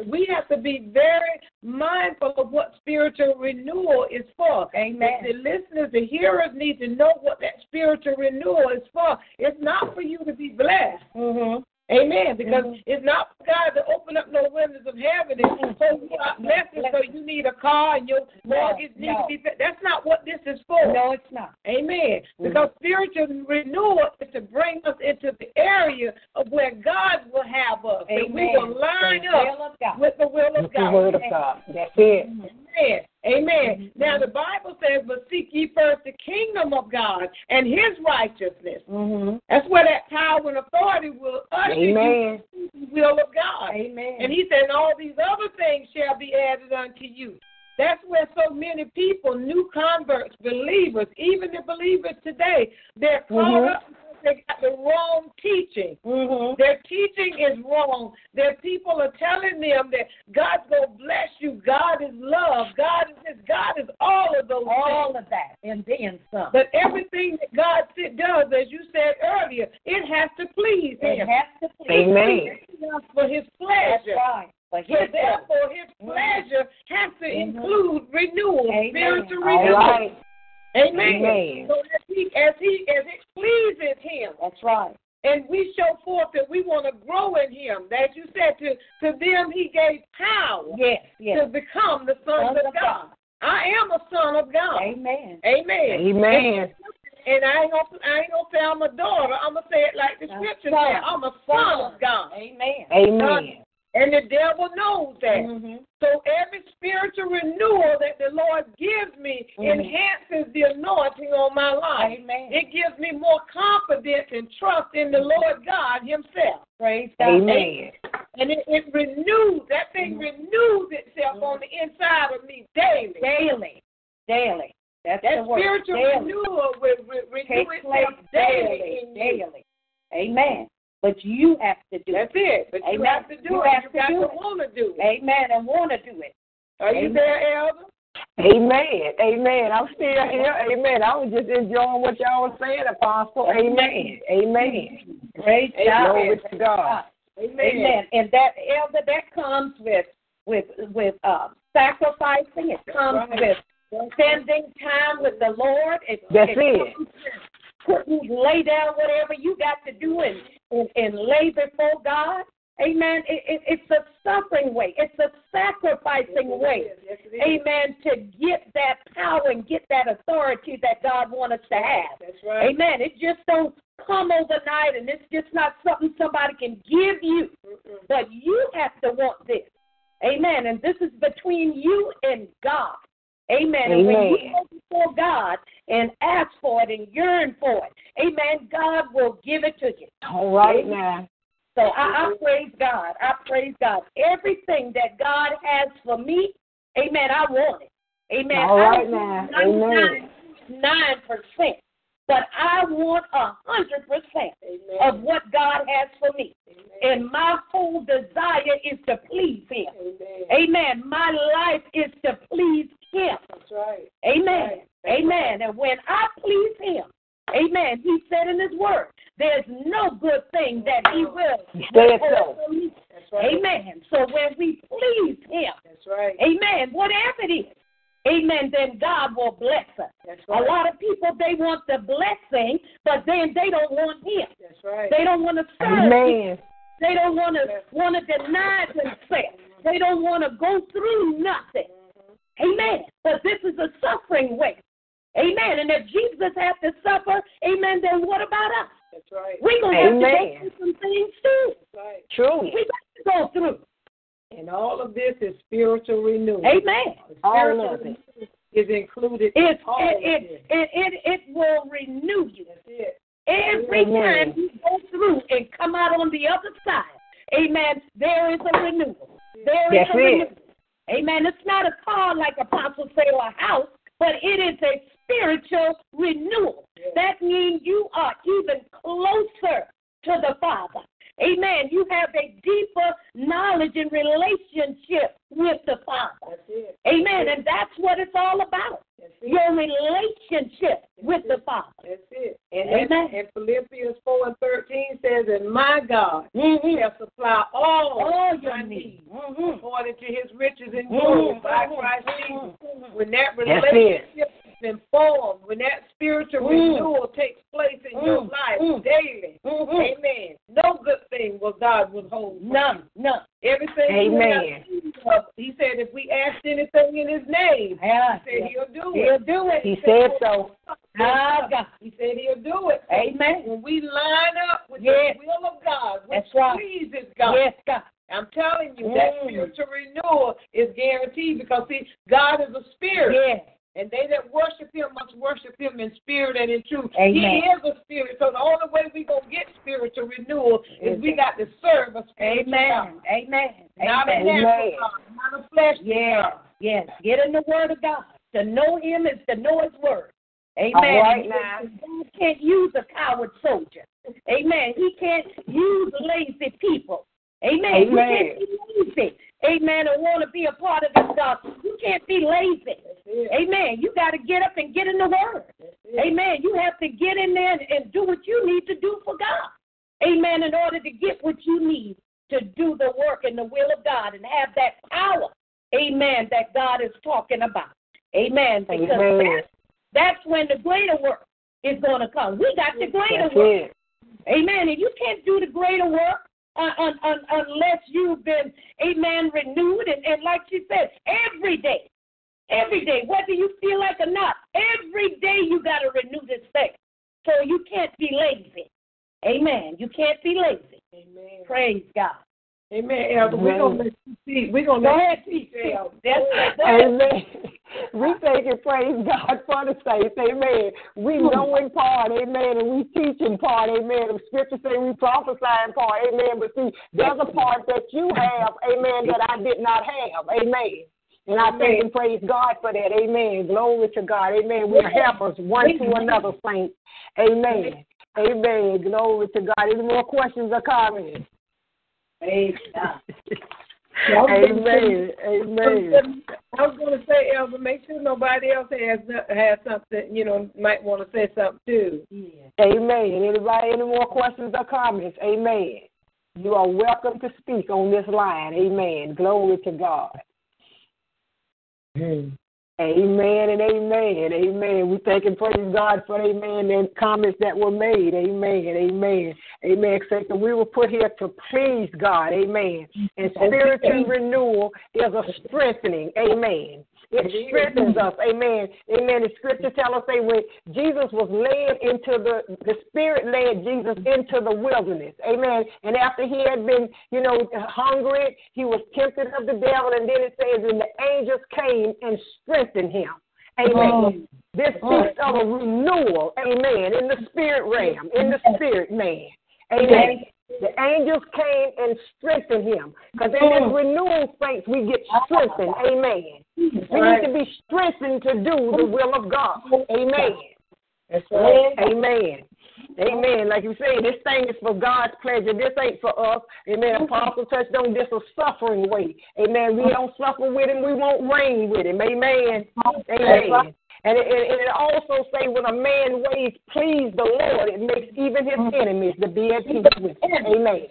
we have to be very mindful of what spiritual renewal is for. Amen. The listeners, the hearers need to know what that spiritual renewal is for. It's not for you to be blessed. Mm-hmm. Amen. Because Mhm. it's not for God to open up no windows of heaven and pour you out blessings so you need a car and your mortgage No, needs no. to be paid. That's not what this is for. No, it's not. Amen. Because spiritual renewal is to bring us into the area of where God will have us. and we Amen. will line The up will with the will of With the God. word of God. That's it. Amen. Amen. Now the Bible says, "But seek ye first the kingdom of God and His righteousness." Mm-hmm. That's where that power and authority will usher Amen. you to the will of God. Amen. And He said, "All these other things shall be added unto you." That's where so many people, new converts, believers, even the believers today, they're caught Mhm. up they got the wrong teaching. Mm-hmm. Their teaching is wrong. Their people are telling them that God's gonna bless you. God is love. God is this. God is all of those All things. of and then. But but I want a 100% of what God has for me. And my whole desire is to please Him. Amen. Amen. My life is to please Him. That's right. Amen. Amen. And when I please Him, Amen, He said in His Word, there's no good thing that He will Said so. withhold from me. Right. Amen. So when we please Him, That's right. Amen, whatever it is, Amen, then God will bless us. That's A lot of people, they want the blessing, but then they don't want Him. That's right. They don't want to serve Him. Amen. They don't want to want to deny themselves. They don't want to go through nothing. Mm-hmm. Amen. But this is a suffering way. Amen. And if Jesus had to suffer, amen, then what about us? That's right. We're going to have to go through some things too. That's right. True. We got to go through. And all of this is spiritual renewal. Amen. All Spiritual of it. is included It, in all it, of it, it, it, it will renew you. Every Amen. time you go through and come out on the other side, amen, there is a renewal. There is That's a renewal. Amen. It's not a car like Apostle say or a house, but it is a spiritual renewal. That means you are even closer to the Father. Amen. You have a deeper knowledge and relationship with the Father. That's it. Amen. And that's what it's all about. Your relationship with the Father. That's it. And, Amen. and, and Philippians 4 and 13 says, And my God Mm-hmm. shall supply all, All your needs. needs Mm-hmm. according to his riches and glory Mhm. by. Christ Mhm. Jesus. When that relationship is informed, when that spiritual Mm. renewal takes place in your Mm. life Mm. daily, Mhm. amen. No good thing will God withhold. None, none. Everything Amen. he said, if we ask anything in his name, Yeah, he said he'll do He'll it. do it. He said so. Ah, God. He said he'll do it. Amen. When we line up with Yes. the will of God, which That's right. pleases God, Yes, God. I'm telling you, that Mm. spiritual renewal is guaranteed because see, God is a spirit. Yes. And they that worship him must worship him in spirit and in truth. Amen. He is a spirit. So the only way we're going to get spiritual renewal is we got to serve a spiritual Amen. God. Amen. Not a Amen. natural God, not a flesh Yes. God. Yes. Get in the Word of God. To know Him is to know His Word. Amen. All right now. God can't use a coward soldier. Amen. He can't use lazy people. Amen. You Amen. can't be lazy. Amen. And want to be a part of this gospel. You can't be lazy. Amen. You got to get up and get in the Word. Amen. You have to get in there and, and do what you need to do for God. Amen. In order to get what you need to do the work and the will of God and have that power. Amen. That God is talking about. Amen. Because Amen. that's, that's when the greater work is going to come. We got the greater That's work. it. Amen. And you can't do the greater work uh, un, un, unless you've been, amen, renewed. And, and like she said, every day, every day, whether you feel like or not, every day you got to renew this thing. So you can't be lazy. Amen. You can't be lazy. Amen. Praise God. Amen, Elder. We're going to let you see. We're going to Go let ahead, you see, Elder. That's that's. Amen. We thank and praise God for the saints. Amen. We hmm. know in part, amen, and we teach in part, amen. The scripture say we prophesy in part, amen. But see, there's a part that you have, amen, that I did not have. Amen. And I thank and praise God for that. Amen. Glory to God. Amen. We're helpers one to another, saints. Amen. Amen. Glory to God. Any more questions or comments? Praise God. Amen. Amen. I was going to say, Elder, make sure nobody else has has something, you know, might want to say something too. Amen. Anybody, any more questions or comments? Amen. You are welcome to speak on this line. Amen. Glory to God. Amen and amen. Amen. We thank and praise God for amen and comments that were made. Amen. Amen. Amen. Except that we were put here to please God. Amen. And spiritual renewal is a strengthening. Amen. It strengthens us. Amen. Amen. The scripture tells us that when Jesus was led into the, the Spirit led Jesus into the wilderness. Amen. And after he had been, you know, hungry, he was tempted of the devil. And then it says, and the angels came and strengthened him. Amen. Oh. This oh. speaks of a renewal. Amen. In the spirit realm, in the spirit man. Amen. The angels came and strengthened him. Because in this renewal saints, we get strengthened. Amen. We need to be strengthened to do the will of God. Amen. That's right. Amen. Amen. Like you say, this thing is for God's pleasure. This ain't for us. Amen. Apostle touched on this a suffering way. Amen. We don't suffer with him. We won't reign with him. Amen. Amen. And it, and it also say when a man ways please the Lord, it makes even his enemies to be at peace with him. Amen.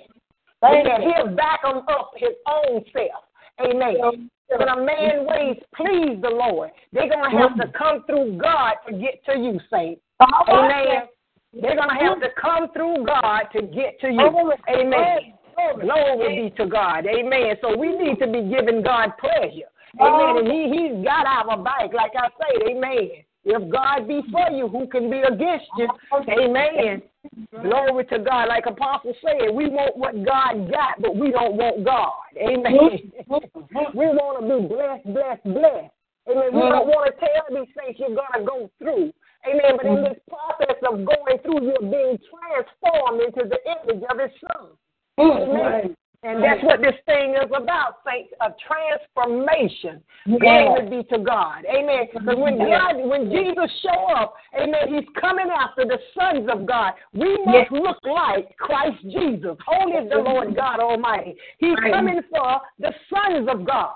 Amen. He'll back him up his own self. Amen. When a man ways please the Lord, they're going to have to come through God to get to you, saints. Amen. They're going to have to come through God to get to you. Amen. Glory be to God. Amen. So we need to be giving God pleasure. Amen. And he, He's got our back, like I say. Amen. If God be for you, who can be against you? Amen. Glory to God. Like Apostle said, we want what God got, but we don't want God. Amen. we want to be blessed, blessed, blessed. Amen. We don't want to tell these things you're going to go through. Amen. But in this process of going through, you're being transformed into the image of His Son. Amen. And that's what this thing is about, saints, a transformation. Glory be to God. Amen. Because when God, when Jesus show up, amen, he's coming after the sons of God. We must look like Christ Jesus. Holy is the Lord God Almighty. He's coming for the sons of God.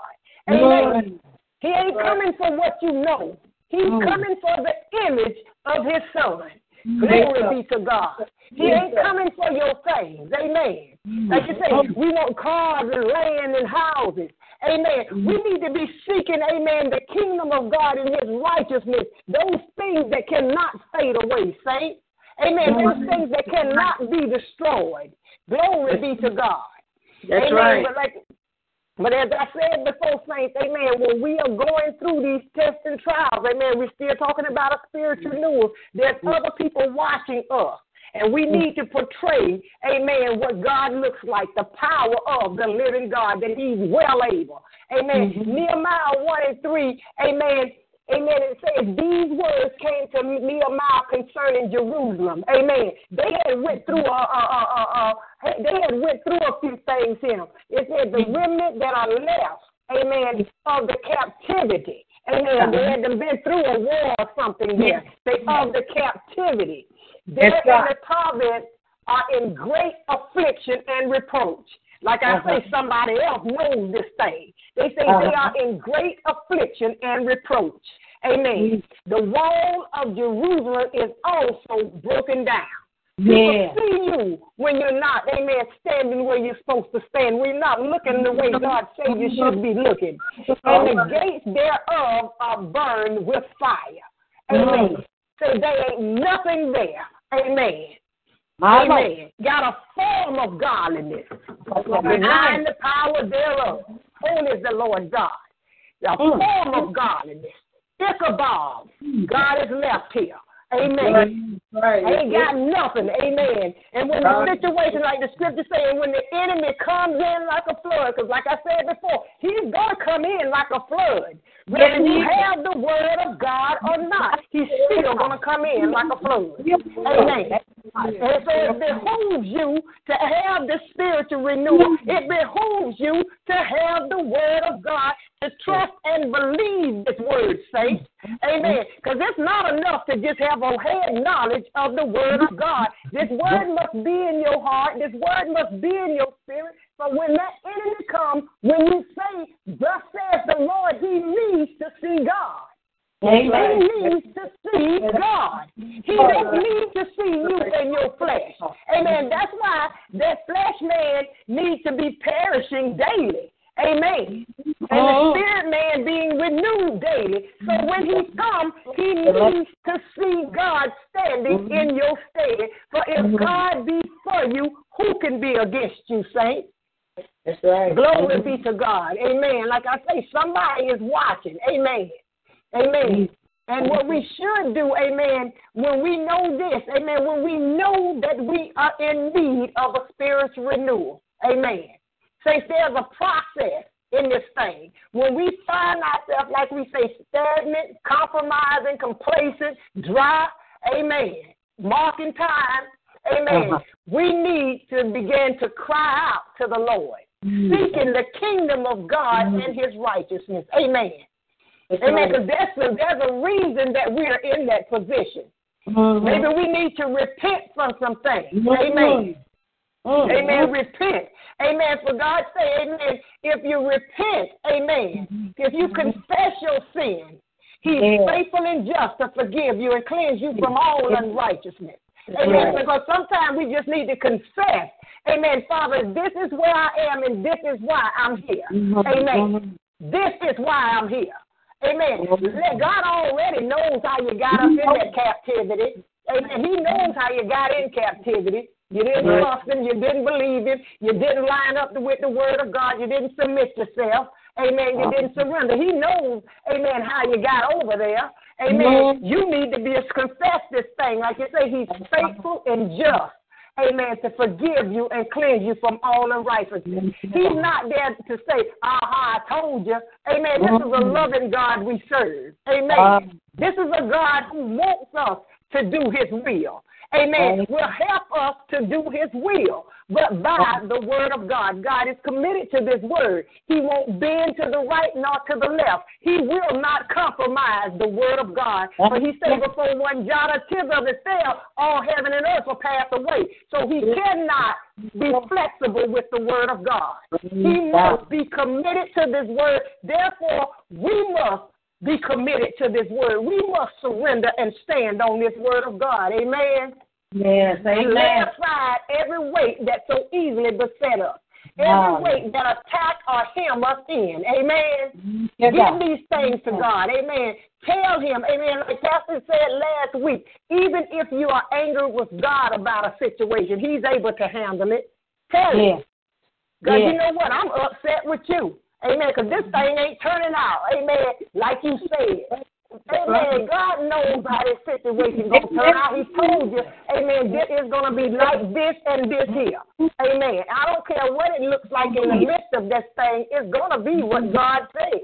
Amen. He ain't coming for what you know. He's coming for the image of his son. Glory be to God. He ain't coming for your things. Amen. Like you say, we want cars and land and houses. Amen. We need to be seeking, amen, the kingdom of God and his righteousness. Those things that cannot fade away, saints. Amen. Those things that cannot be destroyed. Glory be to God. That's amen. right. But like but as I said before, saints, amen, when we are going through these tests and trials, amen, we're still talking about a spiritual renewal. There's other people watching us. And we need to portray, amen, what God looks like, the power of the living God, that He's well able. Amen. Mm-hmm. Nehemiah 1 and 3, amen. Amen. It says these words came to Nehemiah concerning Jerusalem. Amen. They had went through a, a, a, a, they had went through a few things in them. It said the remnant that are left, amen, of the captivity. Amen. They had been through a war or something there. They of the captivity. They in the province are in great affliction and reproach. Like I uh-huh. say, somebody else knows this thing. They say uh-huh. they are in great affliction and reproach. Amen. The wall of Jerusalem is also broken down. People yeah. see you when you're not, amen, standing where you're supposed to stand. We're not looking the way God said you should be looking. And the gates thereof are burned with fire. Amen. So there ain't nothing there. Amen. Amen. Got a form of godliness behind the power thereof. Holy is the Lord God. A form of godliness. Ichabod. God is left here. Amen. Right. Ain't got nothing. Amen. And when the situation, like the scripture saying, when the enemy comes in like a flood, because like I said before, he's going to come in like a flood. Whether you have the word of God or not, he's still going to come in like a flood. Amen. And so it behooves you to have the spiritual renewal. It behooves you to have the word of God, to trust and believe this word, saints. Amen. Because it's not enough to just have a head knowledge of the word of God. This word must be in your heart. This word must be in your spirit. But when that enemy comes, when you say, Thus says the Lord, he needs to see God. Amen. He needs to see God. He don't need to see you in your flesh. Amen. That's why that flesh man needs to be perishing daily. Amen. And the oh. spirit man being renewed daily. So when he comes, he needs to see God standing in your stead. For if God be for you, who can be against you, saints? That's right. Glory be to God. Amen. Like I say, somebody is watching. Amen. Amen. And what we should do, amen, when we know this, amen, when we know that we are in need of a spiritual renewal, amen. Say there's a process in this thing. When we find ourselves, like we say, stagnant, compromising, complacent, dry, amen, marking time, amen, uh-huh. we need to begin to cry out to the Lord, mm-hmm. seeking the kingdom of God mm-hmm. and his righteousness, amen. Amen. Because there's a, there's a reason that we are in that position. Mm-hmm. Maybe we need to repent from some things. Mm-hmm. Amen. Mm-hmm. Amen. Repent. Amen. For God's sake, amen. If you repent, amen. Mm-hmm. If you confess your sin, He's yeah. faithful and just to forgive you and cleanse you from all unrighteousness. Amen. Because sometimes we just need to confess. Amen. Father, this is where I am and this is why I'm here. Mm-hmm. Amen. This is why I'm here. Amen. God already knows how you got up in that captivity. Amen. He knows how you got in captivity. You didn't trust him. You didn't believe him. You didn't line up with the word of God. You didn't submit yourself. Amen. You didn't surrender. He knows, amen, how you got over there. Amen. You need to be confess this thing. Like you say, he's faithful and just amen, to forgive you and cleanse you from all unrighteousness. He's not there to say, aha, I told you. Amen. This is a mm-hmm. loving God we serve. Amen. Ah. This is a God who wants us to do his will. Amen. Will help us to do his will but by the word of God. God is committed to this word. He won't bend to the right nor to the left. He will not compromise the word of God. For he said before one jot or tittle of it fell, all heaven and earth will pass away. So he cannot be flexible with the word of God. He must be committed to this word. Therefore, we must be committed to this word. We must surrender and stand on this word of God. Amen. Yes, amen. Lay aside every weight that so easily beset us. Every weight that attack or hem us in. Amen. Yes, Give these things to God. Amen. Tell him, amen, like Pastor said last week, even if you are angry with God about a situation, he's able to handle it. Tell him. Because yes. you know what? I'm upset with you. Amen. Because this thing ain't turning out. Amen. Like you said. Amen. God knows how this situation going to turn out. He told you, amen, this is going to be like this and this here. Amen. I don't care what it looks like in the midst of this thing, it's going to be what God said.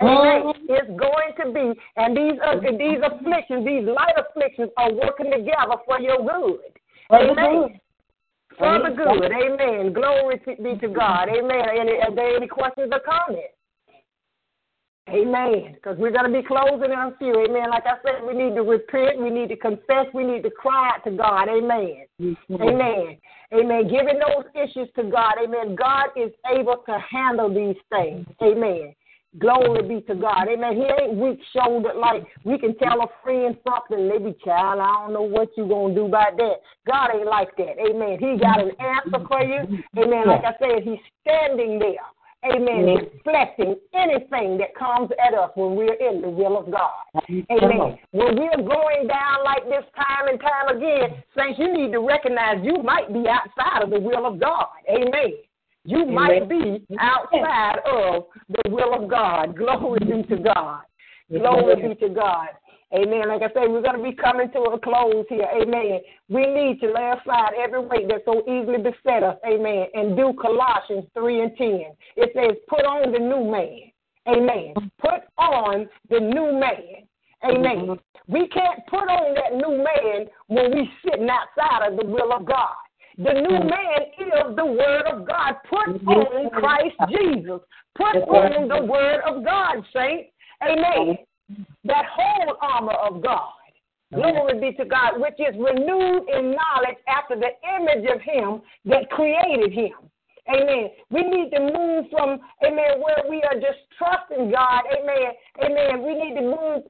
Amen. It's going to be, and these uh, these afflictions, these light afflictions, are working together for your good. Amen. For the good. Amen. Glory be to God. Amen. Any, are there any questions or comments? Amen. Because we're going to be closing in a few. Amen. Like I said, we need to repent. We need to confess. We need to cry out to God. Amen. Amen. Amen. Giving those issues to God. Amen. God is able to handle these things. Amen. Glory be to God. Amen. He ain't weak shouldered like we can tell a friend something. They be, child, I don't know what you going to do about that. God ain't like that. Amen. He got an answer for you. Amen. Like I said, he's standing there amen, mm-hmm. reflecting anything that comes at us when we're in the will of God. Amen. When we're going down like this time and time again, saints, you need to recognize you might be outside of the will of God. Amen. You might be outside of the will of God. Glory be to God. Glory be to God. Amen. Like I say, we're going to be coming to a close here. Amen. We need to lay aside every weight that so easily beset us. Amen. And do Colossians 3 and 10. It says, put on the new man. Amen. Put on the new man. Amen. Mm-hmm. We can't put on that new man when we're sitting outside of the will of God. The new mm. man is the word of God. Put mm-hmm. on Christ Jesus. Put on the word of God, saints. Amen mm-hmm. that whole armor of God. Mm-hmm. Glory be to God, which is renewed in knowledge after the image of Him that created Him. Amen. We need to move from, amen, where we are just trusting God. Amen. Amen. We need to move,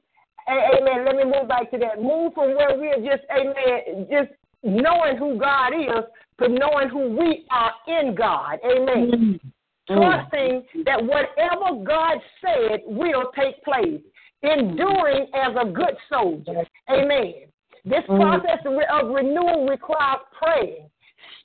amen. Let me move back to that. Move from where we are just, amen, just knowing who God is but knowing who we are in God. Amen. Mm. Trusting that whatever God said will take place enduring as a good soldier. Amen. This mm. process of renewal requires praying,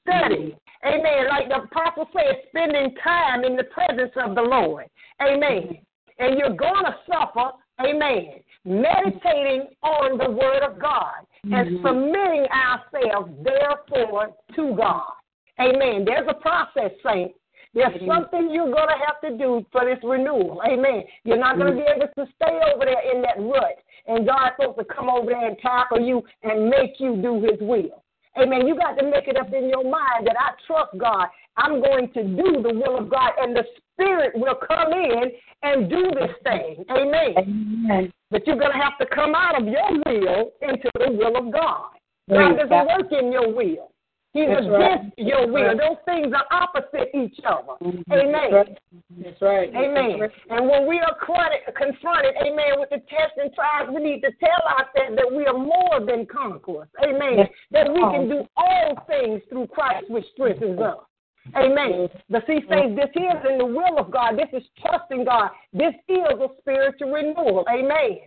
studying. Amen. Like the apostle said, spending time in the presence of the Lord. Amen. And you're going to suffer. Amen. Meditating on the word of God and mm-hmm. submitting ourselves, therefore, to God. Amen. There's a process, saints. There's mm-hmm. something you're going to have to do for this renewal. Amen. You're not going to mm-hmm. be able to stay over there in that rut. And God's supposed to come over there and tackle you and make you do his will. Amen. You got to make it up in your mind that I trust God. I'm going to do the will of God, and the Spirit will come in and do this thing. Amen. Amen. But you're going to have to come out of your will into the will of God. God doesn't work in your will. He's That's against right. your will. Right. Those things are opposite each other. Mm-hmm. Amen. That's right. Amen. That's right. And when we are confronted, amen, with the tests and trials, we need to tell ourselves that we are more than conquerors. Amen. That we can do all things through Christ, which strengthens us. Amen. But see, mm. saints, this is in the will of God. This is trusting God. This is a spiritual renewal. Amen.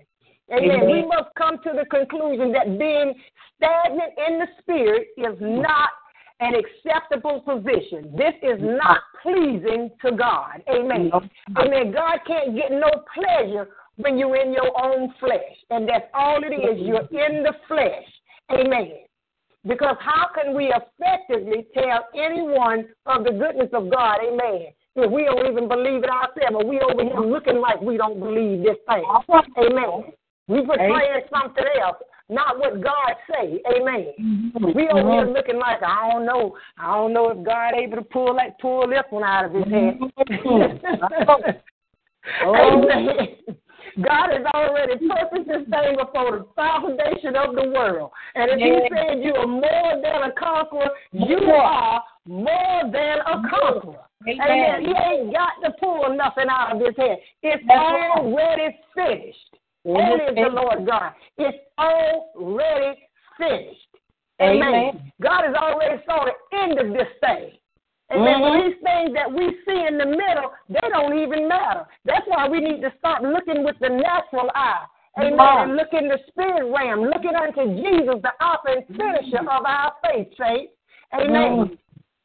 Amen. Amen. We must come to the conclusion that being stagnant in the spirit is not an acceptable position. This is mm. not pleasing to God. Amen. Amen. God can't get no pleasure when you're in your own flesh. And that's all it is. You're in the flesh. Amen. Because how can we effectively tell anyone of the goodness of God? Amen. If we don't even believe it ourselves, or we over here looking like we don't believe this thing. Amen. We portraying something else, not what God say. Amen. Mm-hmm. We over here mm-hmm. looking like I don't know. I don't know if God able to pull that pull this one out of his head. Mm-hmm. oh. Amen. God has already purposed this thing before the foundation of the world. And if He said you are more than a conqueror, you are more than a conqueror. Amen. Amen. He ain't got to pull nothing out of his head. It's already finished. Is the Lord God. It's already finished. Amen. Amen. God has already saw the end of this thing. Amen. Mm-hmm. These things that we see in the middle, they don't even matter. That's why we need to start looking with the natural eye. Amen. Mm-hmm. And look in the spirit realm, looking unto Jesus, the author and finisher of our faith, saints. Amen.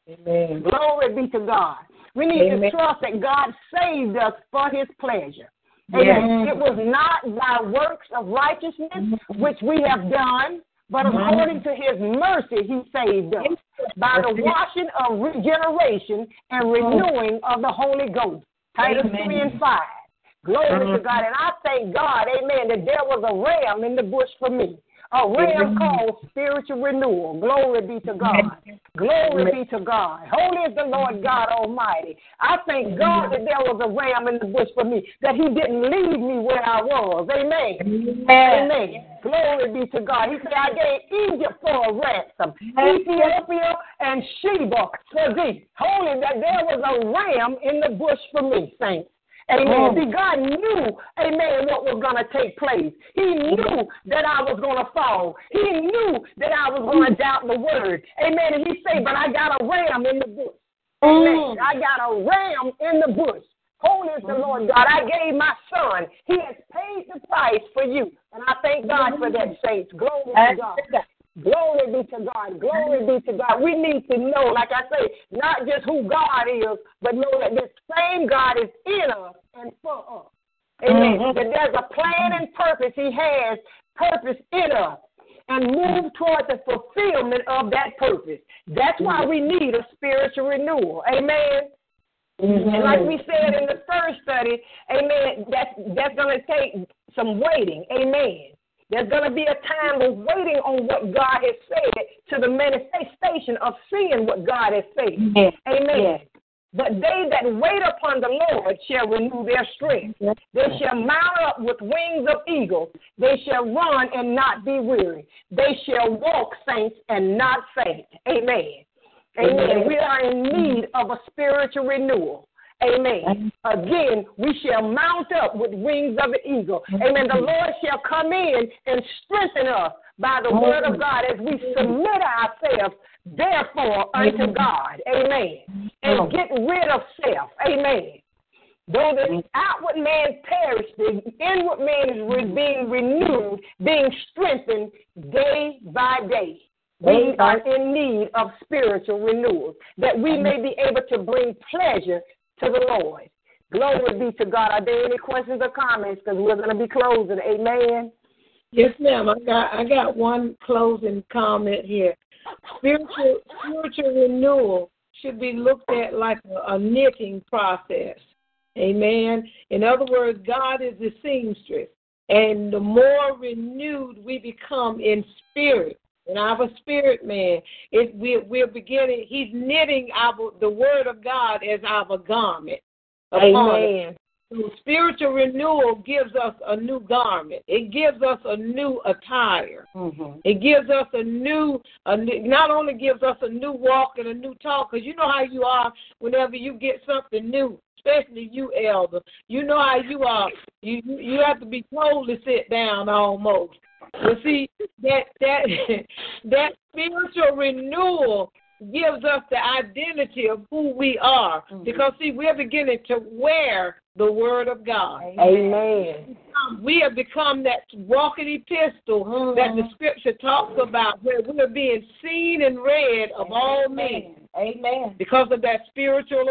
Mm-hmm. Amen. Glory be to God. We need Amen. to trust that God saved us for his pleasure. Amen. It was not by works of righteousness which we have done, but according to his mercy he saved us by the washing of regeneration and renewing of the Holy Ghost. Titus 3 and 5. Glory to God. And I thank God, amen, that there was a ram in the bush for me. A ram called spiritual renewal. Glory be to God. Glory be to God. Holy is the Lord God Almighty. I thank God that there was a ram in the bush for me, that He didn't leave me where I was. Amen. Amen. Glory be to God. He said, I gave Egypt for a ransom, Ethiopia and Sheba for thee. Holy, that there was a ram in the bush for me, saints. Amen. Oh. See, God knew, amen, what was going to take place. He knew that I was going to fall. He knew that I was going to mm. doubt the word. Amen. And he said, but I got a ram in the bush. Amen. Mm. I got a ram in the bush. Holy is the Lord God. I gave my son. He has paid the price for you. And I thank God for that, mm. saints. Glory to God. Glory be to God. Glory be to God. We need to know, like I say, not just who God is, but know that this same God is in us and for us. Amen. Mm-hmm. That there's a plan and purpose He has, purpose in us, and move towards the fulfillment of that purpose. That's why we need a spiritual renewal. Amen. Mm-hmm. And like we said in the first study, amen, that's, that's going to take some waiting. Amen. There's going to be a time of waiting on what God has said to the manifestation of seeing what God has said. Yes. Amen. Yes. But they that wait upon the Lord shall renew their strength. Yes. They shall mount up with wings of eagles. They shall run and not be weary. They shall walk, saints, and not faint. Amen. Amen. Amen. We are in need of a spiritual renewal. Amen. Again, we shall mount up with wings of an eagle. Amen. The Lord shall come in and strengthen us by the word of God as we submit ourselves, therefore, unto God. Amen. And get rid of self. Amen. Though the outward man perish, the inward man is being renewed, being strengthened day by day. We are in need of spiritual renewal, that we may be able to bring pleasure to the Lord. Glory be to God. Are there any questions or comments? Because we're going to be closing. Amen. Yes, ma'am. I got I got one closing comment here. Spiritual spiritual renewal should be looked at like a, a knitting process. Amen. In other words, God is the seamstress, and the more renewed we become in spirit, and our spirit man it we're, we're beginning he's knitting our the word of god as our garment amen so spiritual renewal gives us a new garment. It gives us a new attire. Mm-hmm. It gives us a new, a new, not only gives us a new walk and a new talk, because you know how you are whenever you get something new, especially you, elder. You know how you are. You you have to be told to sit down almost. You see that that that spiritual renewal gives us the identity of who we are. Mm-hmm. Because see, we're beginning to wear the word of God. Amen. Um, we have become that walking epistle mm-hmm. that the scripture talks about, where we are being seen and read of Amen. all men. Amen. Because of that spiritual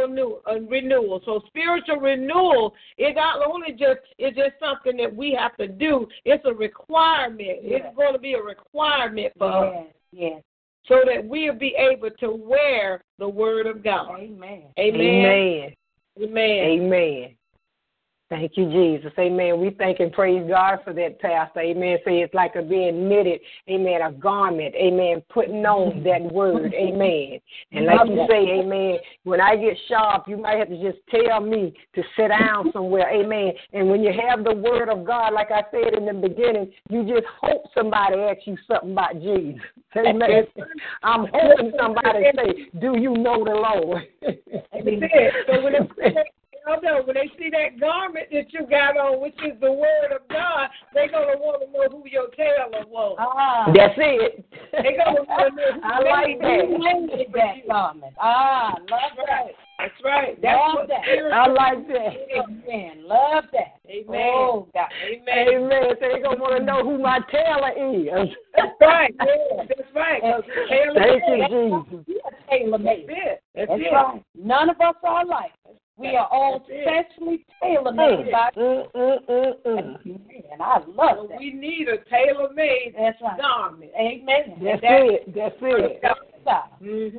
uh, renewal. So spiritual renewal is not only just it's just something that we have to do. It's a requirement. Yes. It's going to be a requirement for yes. us. Yes. So that we'll be able to wear the word of God. Amen. Amen. Amen. Amen. Amen. Thank you, Jesus. Amen. We thank and praise God for that, Pastor. Amen. Say it's like a being knitted, amen, a garment, amen, putting on that word, amen. And like you say, amen, when I get sharp, you might have to just tell me to sit down somewhere, amen. And when you have the word of God, like I said in the beginning, you just hope somebody asks you something about Jesus. Amen. I'm hoping somebody say, Do you know the Lord? Amen. So when Oh no, when they see that garment that you got on, which is the word of God, they're gonna want to know who your tailor was. Ah, that's it. They're gonna want to know who I like that. made that garment. Ah, love that. That's right. That's love that. I like that. Amen. Love that. Amen. Oh, God. Amen. Amen. So they're going to want to know who my tailor is. That's right. Yeah, that's right. Thank you, Jesus. You're tailor made. That's it. That's, that's it. right. None of us are alike. We are all specially tailor made by Mm, mm, mm, mm. Man, I love So that. we need a tailor made That's right. garment. Amen. That's That's it. That's it. Mm-hmm.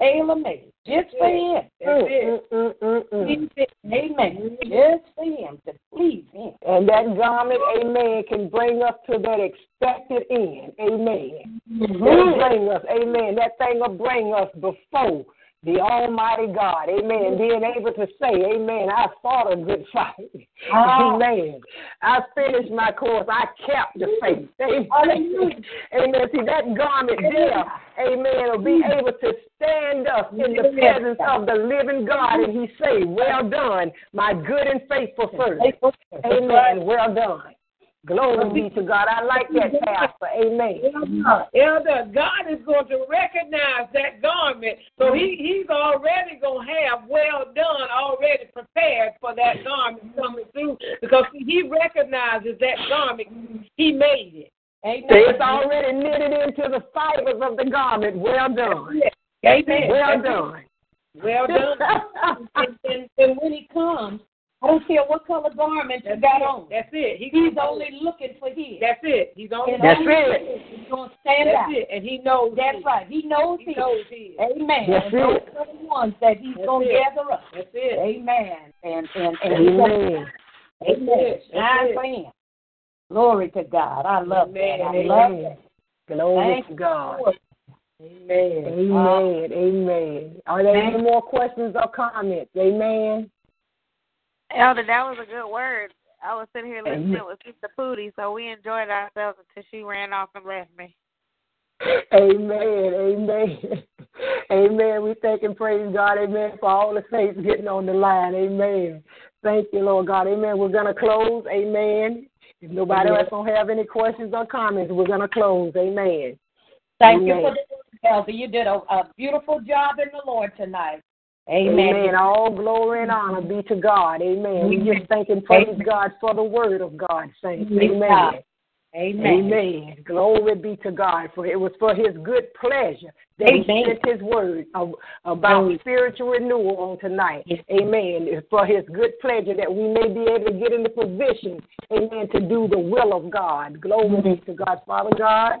Tailor made. Just for him. That's it. mm, mm, mm. Him. Amen. Just for him to please him. And that garment, amen, can bring us to that expected end. Amen. That'll bring us, amen. That thing will bring us before the Almighty God. Amen. Being able to say, Amen, I fought a good fight. Ah. Amen. I finished my course. I kept the faith. Amen. Amen. See, that garment there, amen, will be able to stand up in the presence of the living God and he say, Well done, my good and faithful servant. Amen. Well done. Glory be to God. I like that, Pastor. Amen. Elder, God is going to recognize that garment. So he, he's already going to have well done, already prepared for that garment coming through because he recognizes that garment. He made it. Amen. It's already knitted into the fibers of the garment. Well done. Amen. Well done. Well done. and, and, and when he comes, I don't care what color garment you got on. That's it. He, He's only looking for his. That's it. He's only. And That's only it. He's going to stand That's out. it. And he knows. That's his. right. He knows He his. knows his. Amen. That's and those it. are the ones that he's That's going to it. gather up. That's it. Amen. And and and he's gonna- Amen. Amen. That's Shine it. Glory to God. I love Amen. that. I love Amen. that. Glory Thank to you, God. Lord. Amen. Amen. Amen. Are there any more questions or comments? Amen. Oh, Elder, that was a good word. I was sitting here listening Amen. with Sister Pootie, so we enjoyed ourselves until she ran off and left me. Amen. Amen. Amen. We thank and praise God. Amen. For all the saints getting on the line. Amen. Thank you, Lord God. Amen. We're going to close. Amen. If nobody else don't have any questions or comments, we're going to close. Amen. Thank you Amen. for the word, Elder. You did a, a beautiful job in the Lord tonight. Amen. Amen. All glory and honor be to God. Amen. We just thank and praise God for the word of God, saints. Amen. Amen. Amen. Glory be to God. For it was for his good pleasure that he sent his word about spiritual renewal on tonight. Amen. It's for his good pleasure that we may be able to get in the position, amen, to do the will of God. Glory be to God. Father God,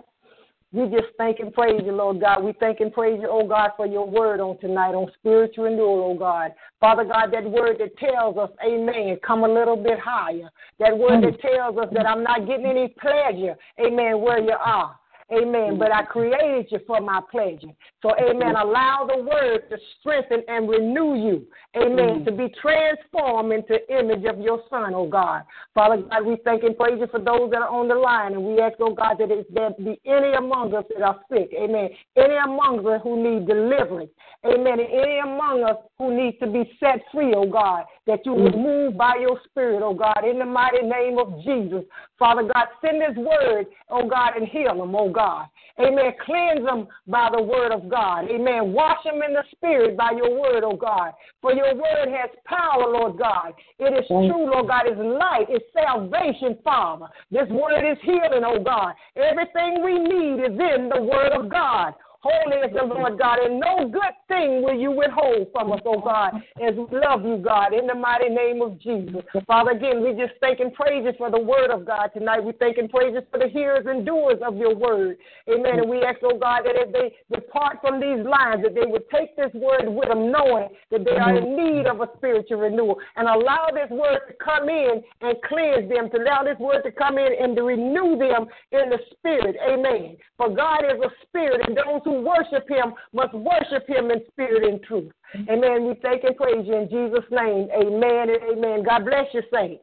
we just thank and praise you, Lord God. We thank and praise you, oh God, for your word on tonight on spiritual renewal, oh God. Father God, that word that tells us, amen, come a little bit higher. That word that tells us that I'm not getting any pleasure, amen, where you are. Amen. But I created you for my pleasure. So, amen. Allow the word to strengthen and renew you. Amen. Mm-hmm. To be transformed into image of your son, oh God. Father God, we thank and praise you for those that are on the line. And we ask, oh God, that if there be any among us that are sick. Amen. Any among us who need deliverance. Amen. And any among us who need to be set free, oh God, that you would mm-hmm. move by your spirit, oh God, in the mighty name of Jesus. Father God, send this word, oh God, and heal them, oh God. Amen. Cleanse them by the word of God. Amen. Wash them in the spirit by your word, oh God. For your word has power, Lord God. It is true, Lord God. It's light. It's salvation, Father. This word is healing, oh God. Everything we need is in the word of God. Holy is the Lord God, and no good thing will you withhold from us, oh God, as we love you, God, in the mighty name of Jesus. Father, again, we just thank and praise you for the word of God tonight. We thank and praise you for the hearers and doers of your word. Amen. And we ask, oh God, that if they depart from these lines, that they would take this word with them, knowing that they are in need of a spiritual renewal, and allow this word to come in and cleanse them, to allow this word to come in and to renew them in the spirit. Amen. For God is a spirit, and those who worship him must worship him in spirit and truth. Amen. We thank and praise you in Jesus' name. Amen and amen. God bless you, saints.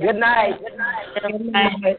Good night. Good night.